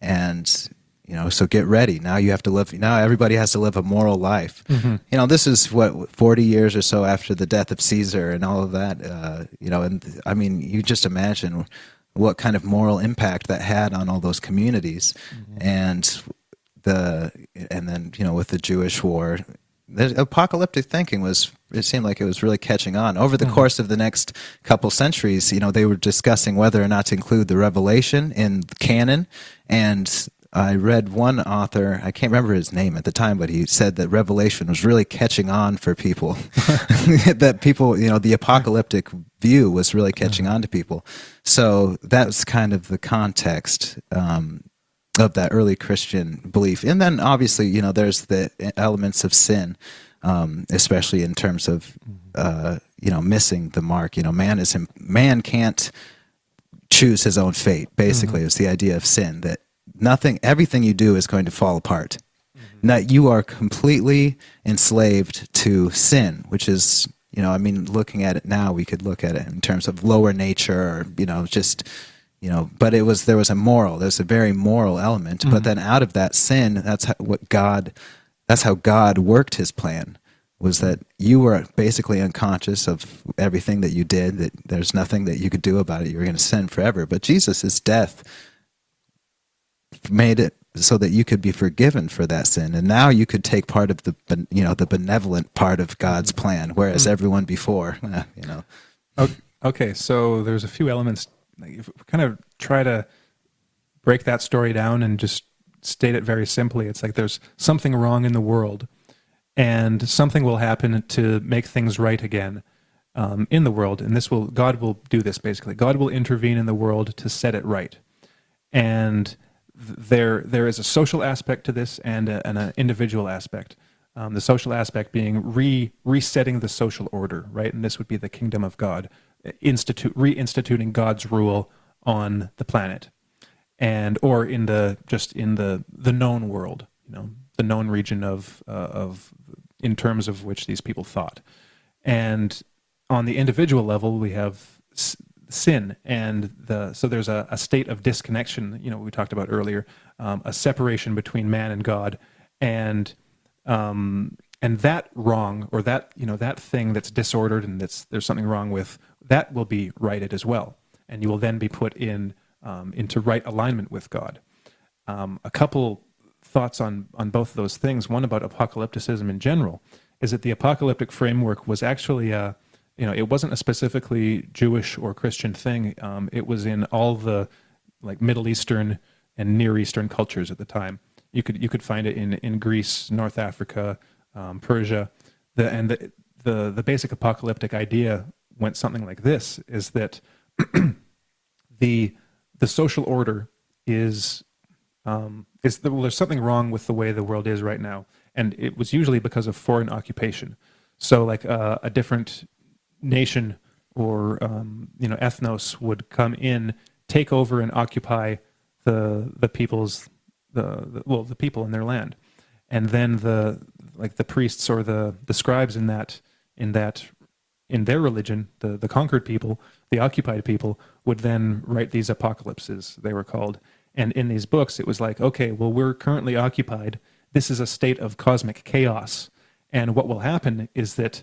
and you know so get ready now you have to live now everybody has to live a moral life mm-hmm. you know this is what 40 years or so after the death of caesar and all of that uh, you know and i mean you just imagine what kind of moral impact that had on all those communities mm-hmm. and the and then you know with the jewish war the apocalyptic thinking was it seemed like it was really catching on over the mm-hmm. course of the next couple centuries you know they were discussing whether or not to include the revelation in the canon and I read one author, I can't remember his name at the time, but he said that Revelation was really catching on for people. (laughs) (laughs) that people, you know, the apocalyptic view was really catching mm-hmm. on to people. So that's kind of the context um, of that early Christian belief. And then obviously, you know, there's the elements of sin, um, especially in terms of, mm-hmm. uh, you know, missing the mark. You know, man is man can't choose his own fate. Basically, mm-hmm. is the idea of sin that nothing everything you do is going to fall apart mm-hmm. that you are completely enslaved to sin which is you know i mean looking at it now we could look at it in terms of lower nature or you know just you know but it was there was a moral there's a very moral element mm-hmm. but then out of that sin that's how, what god that's how god worked his plan was that you were basically unconscious of everything that you did that there's nothing that you could do about it you were going to sin forever but jesus' death made it so that you could be forgiven for that sin. And now you could take part of the you know the benevolent part of god's plan whereas mm. everyone before (laughs) eh, you know. Okay so there's a few elements. Kind of try to break that story down and just state it very simply it's like there's something wrong in the world and something will happen to make things right again um, in the world. And this will god will do this basically. God will intervene in the world to set it right. And there there is a social aspect to this and, a, and an individual aspect. Um, the social aspect being re resetting the social order, right? And this would be the kingdom of God, institute reinstituting God's rule on the planet, and or in the just in the the known world, you know, the known region of uh, of in terms of which these people thought, and on the individual level, we have sin and the so there's a, a state of disconnection you know we talked about earlier um, a separation between man and god and um, and that wrong or that you know that thing that's disordered and that's there's something wrong with that will be righted as well and you will then be put in um, into right alignment with God. Um, a couple thoughts on on both of those things. One about apocalypticism in general is that the apocalyptic framework was actually a you know it wasn't a specifically Jewish or Christian thing. Um, it was in all the like Middle Eastern and Near Eastern cultures at the time. You could you could find it in in Greece, North Africa, um, Persia, the, and the, the the basic apocalyptic idea went something like this: is that (clears throat) the the social order is um, is the, well, there's something wrong with the way the world is right now, and it was usually because of foreign occupation. So, like uh, a different nation or um, you know ethnos would come in, take over, and occupy the the people's the, the well the people in their land, and then the like the priests or the the scribes in that in that in their religion, the the conquered people, the occupied people, would then write these apocalypses. They were called, and in these books, it was like, okay, well, we're currently occupied. This is a state of cosmic chaos, and what will happen is that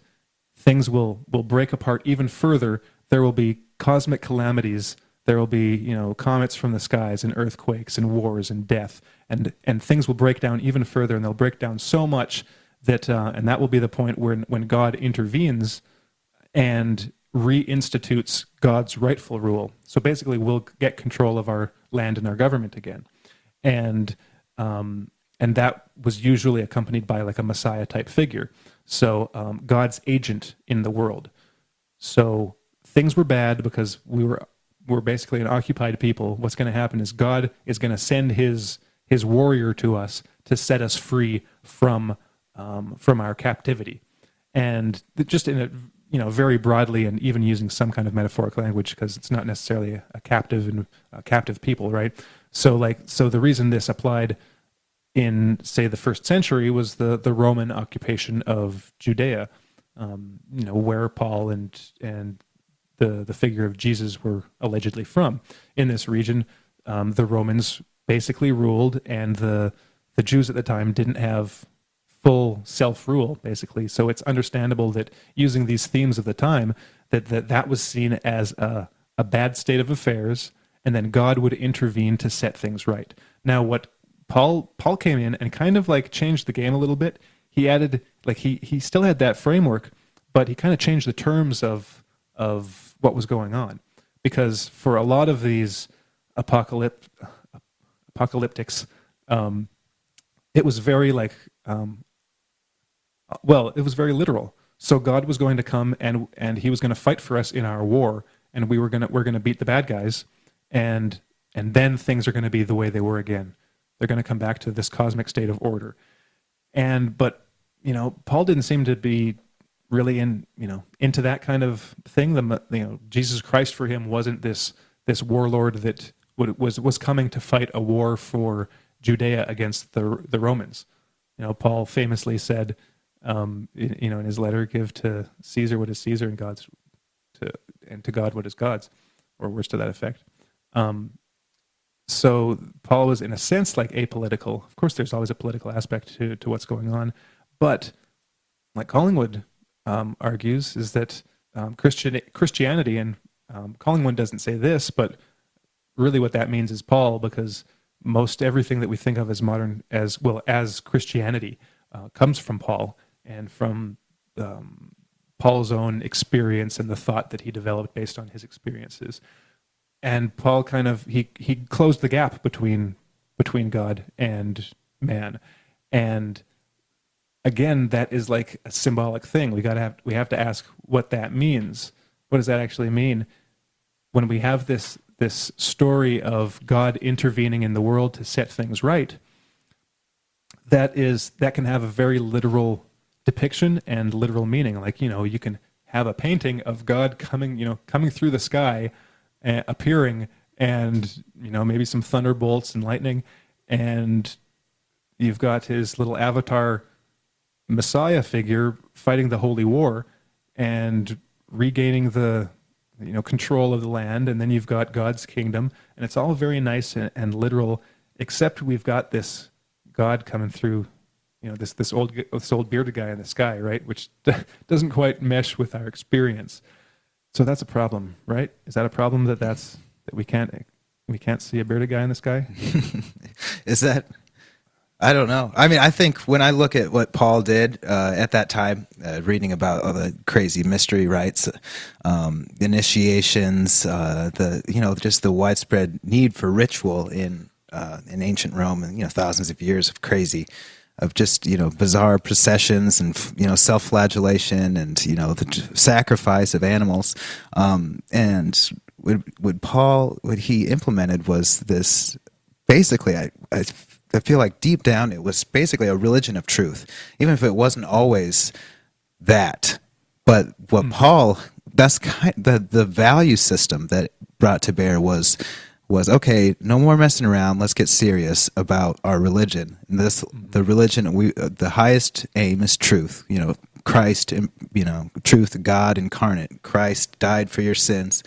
things will will break apart even further. There will be cosmic calamities. There will be, you know, comets from the skies and earthquakes and wars and death, and and things will break down even further, and they'll break down so much that, uh, and that will be the point where when God intervenes and reinstitutes God's rightful rule. So basically, we'll get control of our land and our government again, and um, and that was usually accompanied by like a Messiah type figure. So um, God's agent in the world. So things were bad because we were we're basically an occupied people. What's going to happen is God is going to send his his warrior to us to set us free from um, from our captivity, and just in a you know very broadly and even using some kind of metaphoric language because it's not necessarily a, captive and a captive people, right? So like so the reason this applied in say the first century was the the Roman occupation of Judea, um, you know where Paul and and the the figure of Jesus were allegedly from. In this region, um, the Romans basically ruled, and the the Jews at the time didn't have full self rule, basically. So it's understandable that using these themes of the time, that that, that was seen as a, a bad state of affairs, and then God would intervene to set things right. Now, what Paul Paul came in and kind of like changed the game a little bit. He added like he he still had that framework, but he kind of changed the terms of of what was going on because for a lot of these apocalypt apocalyptics, um, it was very like um, well, it was very literal. So God was going to come and and He was going to fight for us in our war, and we were gonna we're gonna beat the bad guys, and and then things are going to be the way they were again. They're going to come back to this cosmic state of order. And but you know, Paul didn't seem to be really in you know into that kind of thing. The you know Jesus Christ for him wasn't this this warlord that was was coming to fight a war for Judea against the the Romans. You know, Paul famously said, um, you know, in his letter, "Give to Caesar what is Caesar, and God's to and to God what is God's," or words to that effect. Um, so Paul was, in a sense, like apolitical. Of course, there's always a political aspect to, to what's going on, but like Collingwood um, argues, is that um, Christian Christianity and um, Collingwood doesn't say this, but really what that means is Paul, because most everything that we think of as modern, as well as Christianity, uh, comes from Paul and from um, Paul's own experience and the thought that he developed based on his experiences and Paul kind of he he closed the gap between between God and man, and again that is like a symbolic thing. We got to have we have to ask what that means. What does that actually mean when we have this this story of God intervening in the world to set things right? That is that can have a very literal depiction and literal meaning. Like you know you can have a painting of God coming you know coming through the sky appearing and you know maybe some thunderbolts and lightning. And you've got his little avatar messiah figure fighting the holy war and regaining the you know control of the land. And then you've got god's kingdom. And it's all very nice and, and literal except we've got this god coming through you know this this old this old bearded guy in the sky right? Which (laughs) doesn't quite mesh with our experience so that's a problem, right? Is that a problem that that's that we can't we can't see a bearded guy in the sky. (laughs) Is that? I don't know. I mean, I think when I look at what Paul did uh, at that time, uh, reading about all the crazy mystery rites, um, initiations, uh, the you know just the widespread need for ritual in uh, in ancient Rome, and you know thousands of years of crazy, of just you know bizarre processions and you know self-flagellation and you know the sacrifice of animals, um, and what, what Paul what he implemented was this basically I, I I feel like deep down it was basically a religion of truth, even if it wasn't always that. But what mm-hmm. Paul, that's kind the the value system that brought to bear was was okay. No more messing around. Let's get serious about our religion. This the religion we uh, the highest aim is truth. You know, Christ. You know, truth. God incarnate. Christ died for your sins.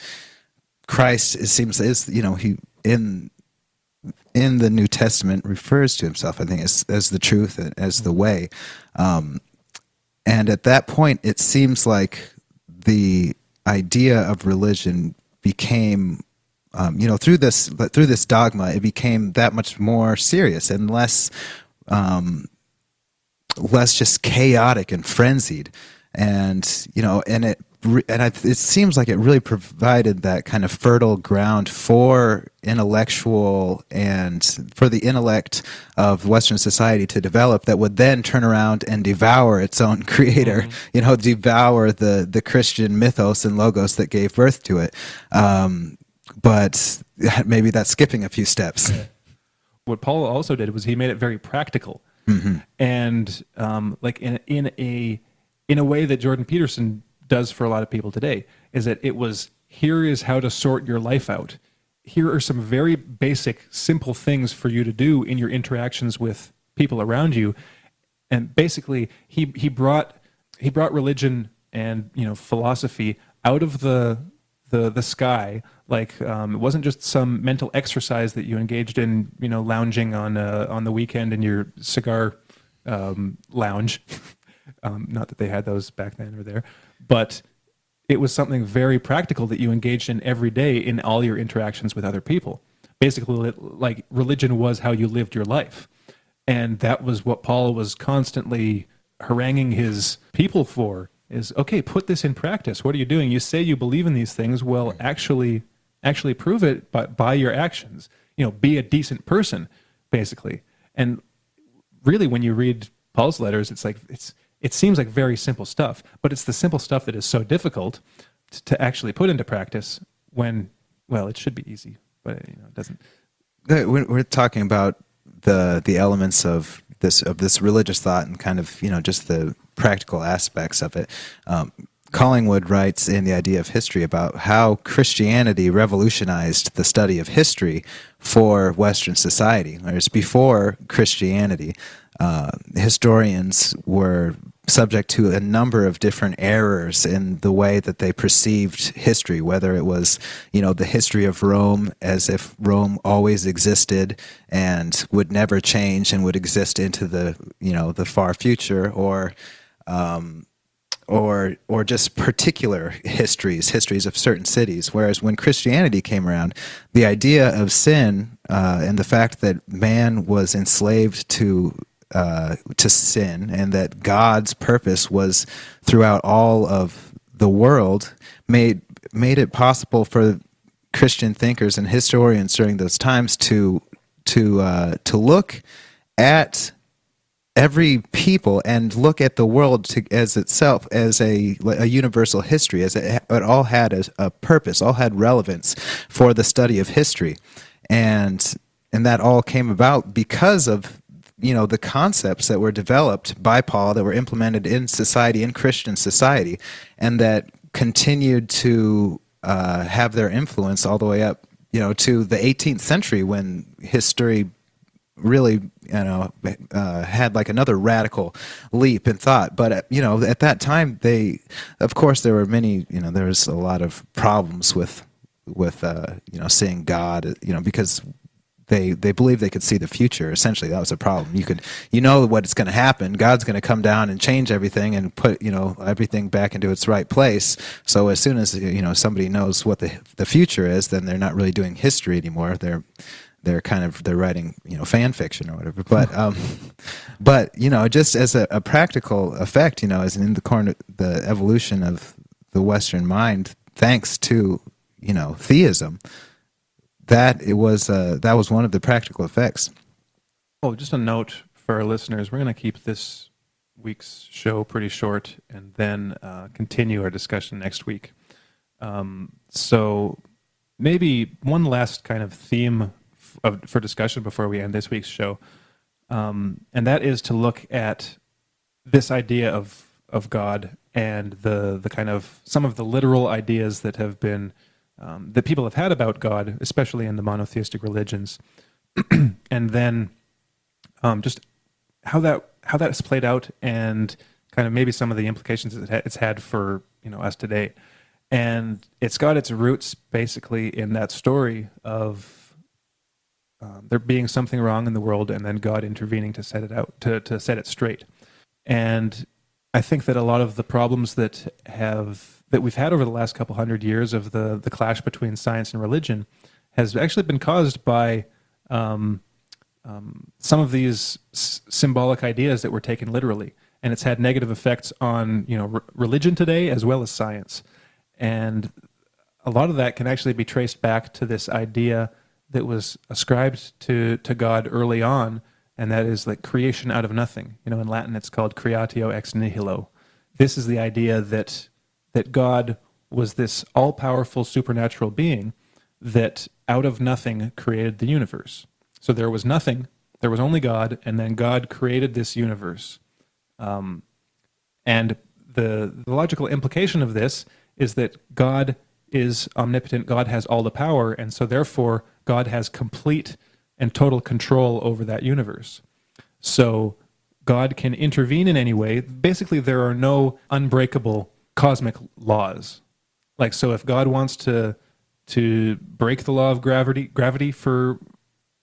Christ. It seems is you know he in in the New Testament refers to himself, I think, as as the truth, and as the way. Um, and at that point, it seems like the idea of religion became, um, you know, through this through this dogma, it became that much more serious and less um, less just chaotic and frenzied. And you know, and it and I, it seems like it really provided that kind of fertile ground for intellectual and for the intellect of Western society to develop that would then turn around and devour its own (laughs) creator, mm-hmm. you know, devour the, the Christian mythos and logos that gave birth to it. Um, but (laughs) maybe that's skipping a few steps. What Paul also did was he made it very practical. Mm-hmm. And um, like in, in a in a way that Jordan Peterson does for a lot of people today is that it was here is how to sort your life out. Here are some very basic, simple things for you to do in your interactions with people around you. And basically, he, he brought he brought religion and you know philosophy out of the the the sky. Like um, it wasn't just some mental exercise that you engaged in, you know, lounging on uh, on the weekend in your cigar um, lounge. (laughs) um, not that they had those back then or there, but it was something very practical that you engaged in every day in all your interactions with other people. Basically, like religion was how you lived your life. And that was what Paul was constantly haranguing his people for is okay, put this in practice. What are you doing? You say you believe in these things. Well, actually actually prove it by, by your actions. You know, be a decent person, basically. And really when you read Paul's letters, it's like it's it seems like very simple stuff, but it's the simple stuff that is so difficult to actually put into practice when, well, it should be easy, but you know, it doesn't. We're talking about the the elements of this of this religious thought and kind of you know just the practical aspects of it. Um, Collingwood writes in the idea of history about how Christianity revolutionized the study of history for Western society. Whereas before Christianity, uh, historians were subject to a number of different errors in the way that they perceived history, whether it was, you know, the history of Rome as if Rome always existed and would never change and would exist into the, you know, the far future, or, um, or, or just particular histories, histories of certain cities. Whereas when Christianity came around, the idea of sin uh, and the fact that man was enslaved to uh, to sin, and that God's purpose was throughout all of the world, made made it possible for Christian thinkers and historians during those times to to uh, to look at every people and look at the world to, as itself as a, a universal history as it, it all had a, a, purpose all had relevance for the study of history. And and that all came about because of you know the concepts that were developed by Paul that were implemented in society in Christian society, and that continued to uh, have their influence all the way up, you know, to the 18th century when history really you know uh, had like another radical leap in thought. But uh, you know at that time they of course there were many you know there was a lot of problems with with uh, you know seeing god you know because they they believe they could see the future. Essentially, that was a problem. You could you know what's going to happen. God's going to come down and change everything and put you know everything back into its right place. So as soon as you know somebody knows what the the future is, then they're not really doing history anymore. They're they're kind of they're writing you know fan fiction or whatever but (laughs) um but you know just as a, a practical effect you know as in the corner the evolution of the western mind thanks to you know theism that it was uh, that was one of the practical effects. Oh just a note for our listeners. We're going to keep this week's show pretty short and then uh, continue our discussion next week. Um, so maybe one last kind of theme of, for discussion before we end this week's show, um, and that is to look at this idea of of God and the the kind of some of the literal ideas that have been um, that people have had about God, especially in the monotheistic religions, (clears throat) and then um, just how that how that's played out and kind of maybe some of the implications it's had for you know us today and it's got its roots basically in that story of um, there being something wrong in the world and then God intervening to set it out to to set it straight. And I think that a lot of the problems that have that we've had over the last couple hundred years of the the clash between science and religion has actually been caused by um, um, some of these s- symbolic ideas that were taken literally, and it's had negative effects on you know religion today as well as science, and a lot of that can actually be traced back to this idea that was ascribed to, to God early on, and that is like creation out of nothing. You know, in Latin it's called creatio ex nihilo. This is the idea that that God was this all-powerful supernatural being that out of nothing created the universe. So there was nothing, there was only God, and then God created this universe. Um, and the, the logical implication of this is that God is omnipotent, God has all the power, and so therefore God has complete and total control over that universe. So God can intervene in any way. Basically, there are no unbreakable cosmic laws. Like so, if God wants to to break the law of gravity gravity for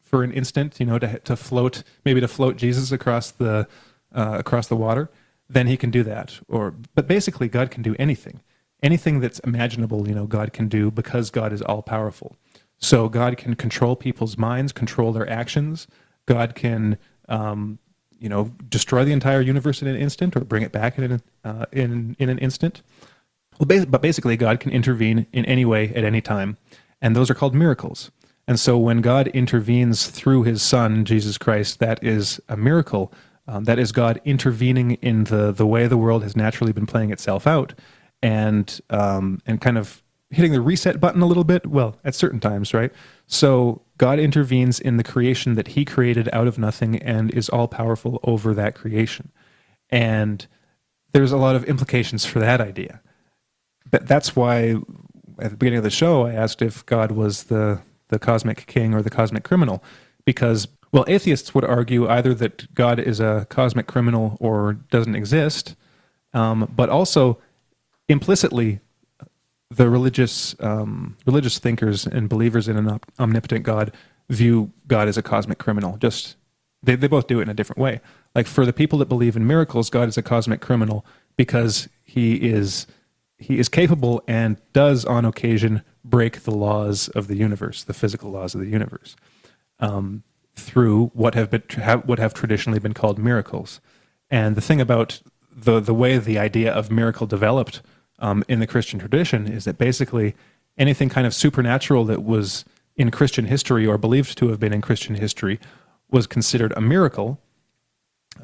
for an instant, you know, to to float maybe to float Jesus across the uh, across the water, then He can do that. Or but basically, God can do anything, anything that's imaginable. You know, God can do because God is all powerful. So God can control people's minds, control their actions. God can, um, you know, destroy the entire universe in an instant or bring it back in an, uh, in in an instant. Well, but basically, God can intervene in any way at any time, and those are called miracles. And so, when God intervenes through His Son Jesus Christ, that is a miracle. Um, that is God intervening in the the way the world has naturally been playing itself out, and um, and kind of hitting the reset button a little bit? Well, at certain times, right? So God intervenes in the creation that he created out of nothing and is all powerful over that creation. And there's a lot of implications for that idea. But that's why at the beginning of the show I asked if God was the the cosmic king or the cosmic criminal because well atheists would argue either that God is a cosmic criminal or doesn't exist um, but also implicitly the religious um, religious thinkers and believers in an omnipotent God view God as a cosmic criminal. Just they, they both do it in a different way. Like for the people that believe in miracles, God is a cosmic criminal because he is he is capable and does on occasion break the laws of the universe, the physical laws of the universe, um, through what have been have, what have traditionally been called miracles. And the thing about the the way the idea of miracle developed um, in the Christian tradition is that basically anything kind of supernatural that was in Christian history or believed to have been in Christian history was considered a miracle.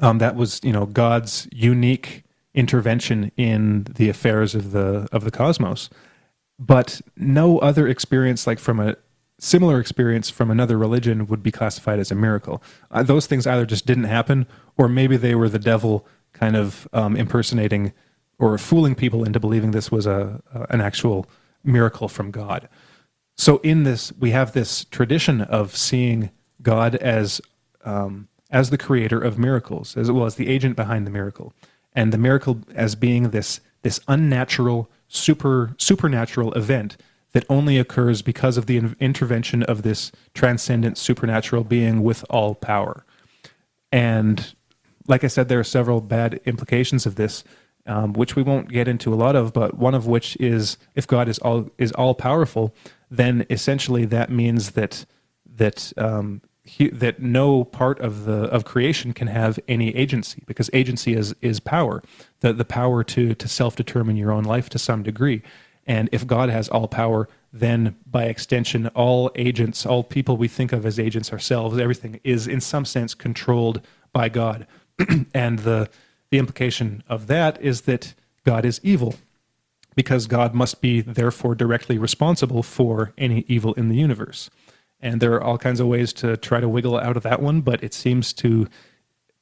Um, that was, you know, God's unique intervention in the affairs of the of the cosmos. But no other experience, like from a similar experience from another religion, would be classified as a miracle. Uh, those things either just didn't happen, or maybe they were the devil kind of um, impersonating or fooling people into believing this was a, an actual miracle from God. So in this, we have this tradition of seeing God as um, as the creator of miracles, as well as the agent behind the miracle, and the miracle as being this this unnatural, super supernatural event that only occurs because of the in- intervention of this transcendent supernatural being with all power. And like I said, there are several bad implications of this, um, which we won't get into a lot of. But one of which is, if God is all is all powerful, then essentially that means that that um, he, that no part of the of creation can have any agency because agency is is power, the the power to to self determine your own life to some degree. And if God has all power, then by extension, all agents, all people we think of as agents ourselves, everything is in some sense controlled by God. (clears throat) and the the implication of that is that God is evil, because God must be therefore directly responsible for any evil in the universe. And there are all kinds of ways to try to wiggle out of that one, but it seems to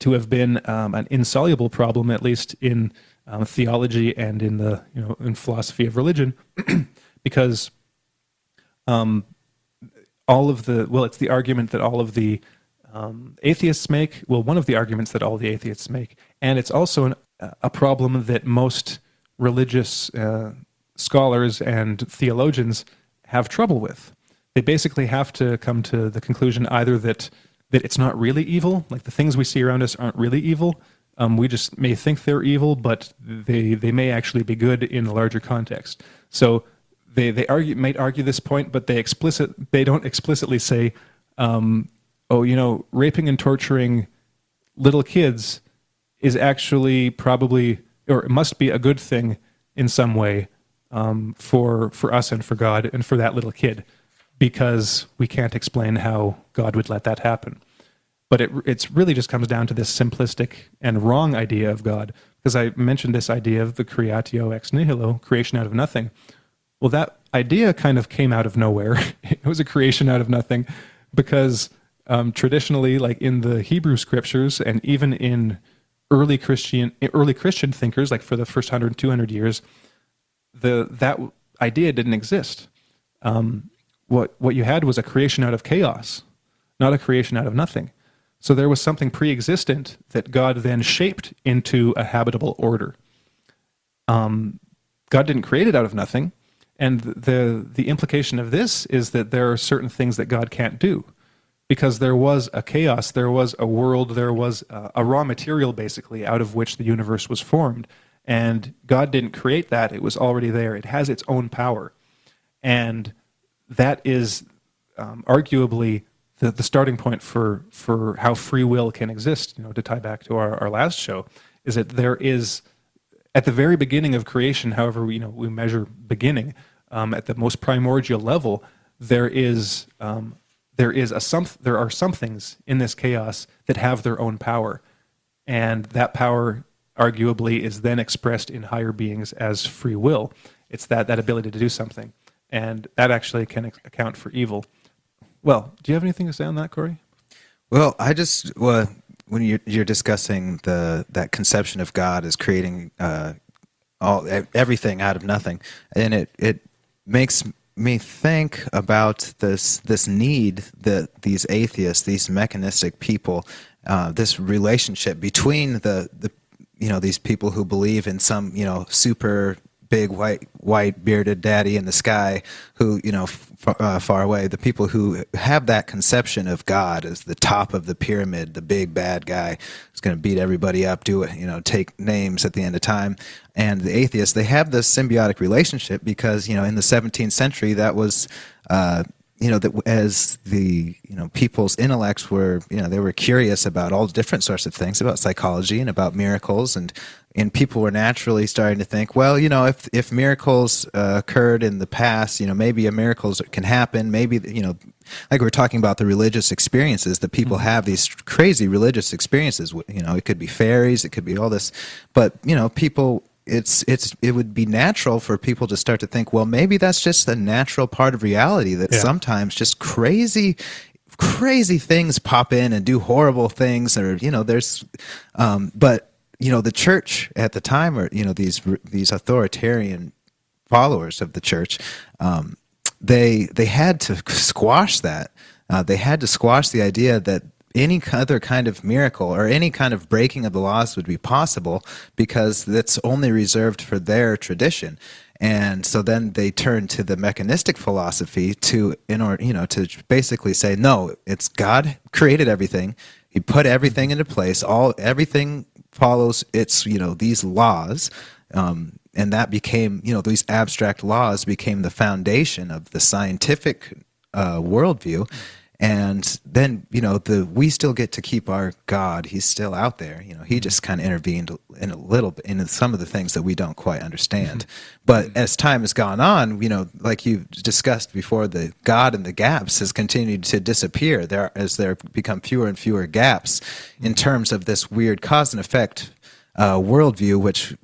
to have been um, an insoluble problem, at least in um, theology and in the you know in philosophy of religion, (clears throat) because um, all of the well, it's the argument that all of the um, atheists make. Well, one of the arguments that all the atheists make, and it's also an, a problem that most religious uh, scholars and theologians have trouble with. They basically have to come to the conclusion either that that it's not really evil, like the things we see around us aren't really evil. Um, we just may think they're evil, but they they may actually be good in a larger context. So they they argue might argue this point, but they explicit they don't explicitly say, um, oh, you know, raping and torturing little kids is actually probably or must be a good thing in some way um, for for us and for God and for that little kid because we can't explain how God would let that happen. But it it's really just comes down to this simplistic and wrong idea of God because I mentioned this idea of the creatio ex nihilo, creation out of nothing. Well, that idea kind of came out of nowhere. (laughs) it was a creation out of nothing because um, traditionally, like in the Hebrew scriptures and even in early Christian early Christian thinkers, like for the first 100, 200 years, the that idea didn't exist. Um, what what you had was a creation out of chaos, not a creation out of nothing. So there was something pre-existent that God then shaped into a habitable order. Um, God didn't create it out of nothing, and the the implication of this is that there are certain things that God can't do because there was a chaos, there was a world, there was a, a raw material basically out of which the universe was formed. And God didn't create that, it was already there. It has its own power. And that is um, arguably the, the starting point for, for how free will can exist, you know, to tie back to our, our last show, is that there is, at the very beginning of creation, however you know, we measure beginning, um, at the most primordial level, there is um, there is a some there are some things in this chaos that have their own power. And that power arguably is then expressed in higher beings as free will. It's that that ability to do something. And that actually can account for evil. Well do you have anything to say on that corey? Well i just well when you're, you're discussing the that conception of god as creating uh, all everything out of nothing and it it makes me think about this this need that these atheists, these mechanistic people, uh, this relationship between the the you know these people who believe in some you know super big white white bearded daddy in the sky who you know f- uh, far away. The people who have that conception of god as the top of the pyramid the big bad guy who's going to beat everybody up do it you know take names at the end of time. And the atheists they have this symbiotic relationship because you know in the 17th century that was uh, you know that as the you know people's intellects were you know they were curious about all different sorts of things about psychology and about miracles and and people were naturally starting to think well you know if if miracles uh, occurred in the past you know maybe a miracles can happen maybe you know like we are talking about the religious experiences that people mm-hmm. have these crazy religious experiences you know it could be fairies it could be all this but you know people it's it's it would be natural for people to start to think, well, maybe that's just the natural part of reality that yeah. sometimes just crazy crazy things pop in and do horrible things or you know there's um, but you know the church at the time or you know these these authoritarian followers of the church um, they they had to squash that uh, they had to squash the idea that any other kind of miracle or any kind of breaking of the laws would be possible because that's only reserved for their tradition. And so then they turn to the mechanistic philosophy to in order you know to basically say no, it's God created everything. He put everything into place. All everything follows its you know these laws. Um, and that became you know these abstract laws became the foundation of the scientific uh, worldview and then you know the we still get to keep our god. He's still out there. You know he just kind of intervened in a little bit in some of the things that we don't quite understand. Mm-hmm. but as time has gone on you know like you discussed before the god and the gaps has continued to disappear. There as there become fewer and fewer gaps in mm-hmm. terms of this weird cause and effect uh, worldview which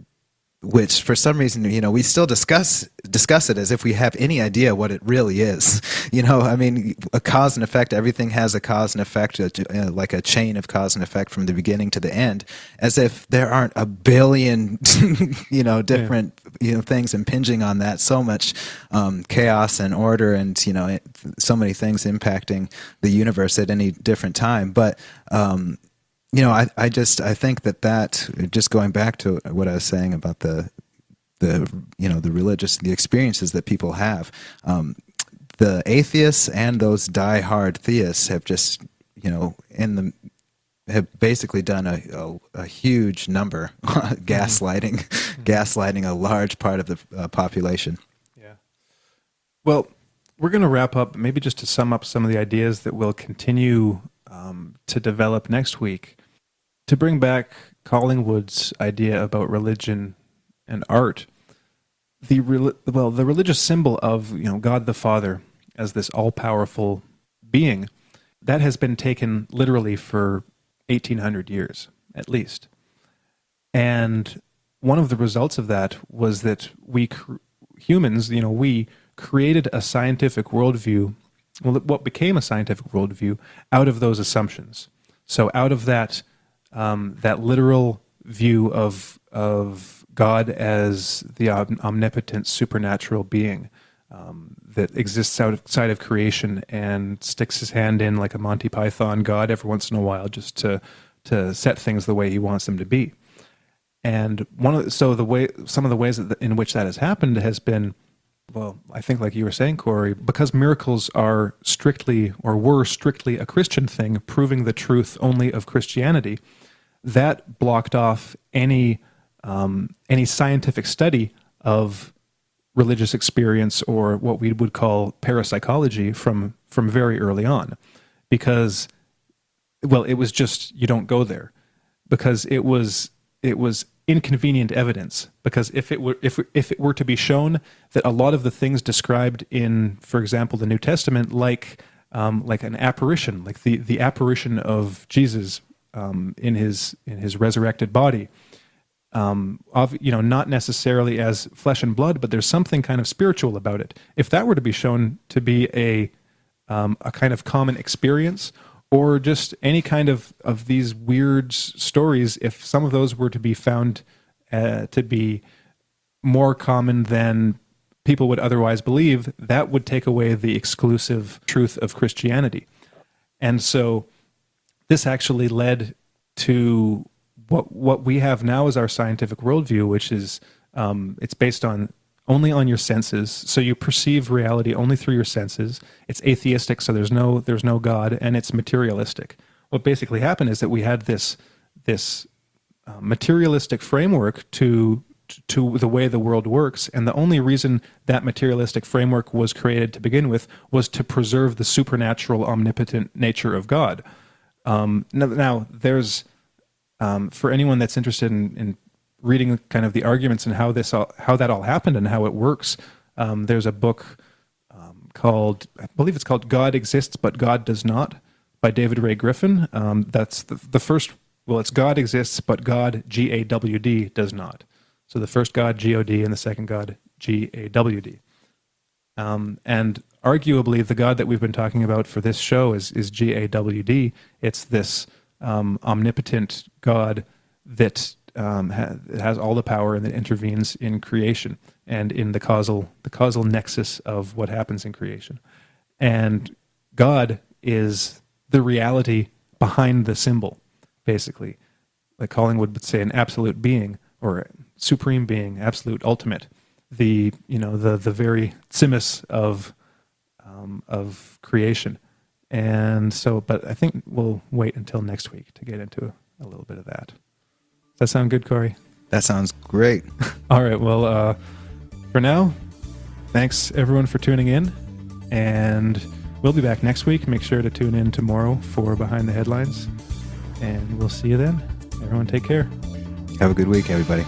which for some reason you know we still discuss discuss it as if we have any idea what it really is. (laughs) You know i mean a cause and effect everything has a cause and effect uh, like a chain of cause and effect from the beginning to the end as if there aren't a billion (laughs) you know different yeah. you know things impinging on that. So much um, chaos and order and you know so many things impacting the universe at any different time. But um, you know, I, I just I think that that just going back to what I was saying about the the you know the religious the experiences that people have, um, the atheists and those die-hard theists have just you know in the have basically done a, a, a huge number (laughs) gaslighting mm-hmm. (laughs) gaslighting a large part of the uh, population. Yeah. Well, we're going to wrap up maybe just to sum up some of the ideas that we'll continue um, to develop next week to bring back Collingwood's idea about religion and art, the well, the religious symbol of you know God the Father as this all-powerful being, that has been taken literally for 1800 years at least, and one of the results of that was that we humans, you know, we created a scientific worldview, well, what became a scientific worldview out of those assumptions. So out of that um, that literal view of of God as the omnipotent supernatural being um, that exists outside of creation and sticks his hand in like a Monty Python God every once in a while just to to set things the way he wants them to be. And one of the, so the way some of the ways that, in which that has happened has been well, I think like you were saying, Corey, because miracles are strictly or were strictly a Christian thing, proving the truth only of Christianity that blocked off any um, any scientific study of religious experience or what we would call parapsychology from from very early on. Because well it was just you don't go there. Because it was it was inconvenient evidence because if it were if if it were to be shown that a lot of the things described in for example the New Testament like um, like an apparition like the the apparition of Jesus um, in his in his resurrected body. Um, of, you know, not necessarily as flesh and blood, but there's something kind of spiritual about it. If that were to be shown to be a um, a kind of common experience, or just any kind of of these weird stories, if some of those were to be found uh, to be more common than people would otherwise believe, that would take away the exclusive truth of Christianity. And so this actually led to what what we have now as our scientific worldview, which is um, it's based on only on your senses. So you perceive reality only through your senses. It's atheistic, so there's no there's no God, and it's materialistic. What basically happened is that we had this this uh, materialistic framework to to the way the world works. And the only reason that materialistic framework was created to begin with was to preserve the supernatural, omnipotent nature of God. Um, now, now, there's um, for anyone that's interested in, in, reading kind of the arguments and how this all, how that all happened and how it works. Um, there's a book um, called I believe it's called God Exists but God Does Not by David Ray Griffin. Um, that's the, the first. Well, it's God exists but God G A W D does not. So the first God G O D and the second God G A W D. Um, and arguably the God that we've been talking about for this show is is G A W D. It's this um, omnipotent God that um, ha- has all the power and that intervenes in creation and in the causal the causal nexus of what happens in creation. And God is the reality behind the symbol, basically. Like Collingwood would say, an absolute being or supreme being, absolute, ultimate. the you know the the very tsimus of um, of creation. And so, but I think we'll wait until next week to get into a little bit of that. That sound good, Corey? That sounds great. (laughs) All right. Well, uh, for now, thanks everyone for tuning in. And we'll be back next week. Make sure to tune in tomorrow for Behind the Headlines. And we'll see you then. Everyone, take care. Have a good week, everybody.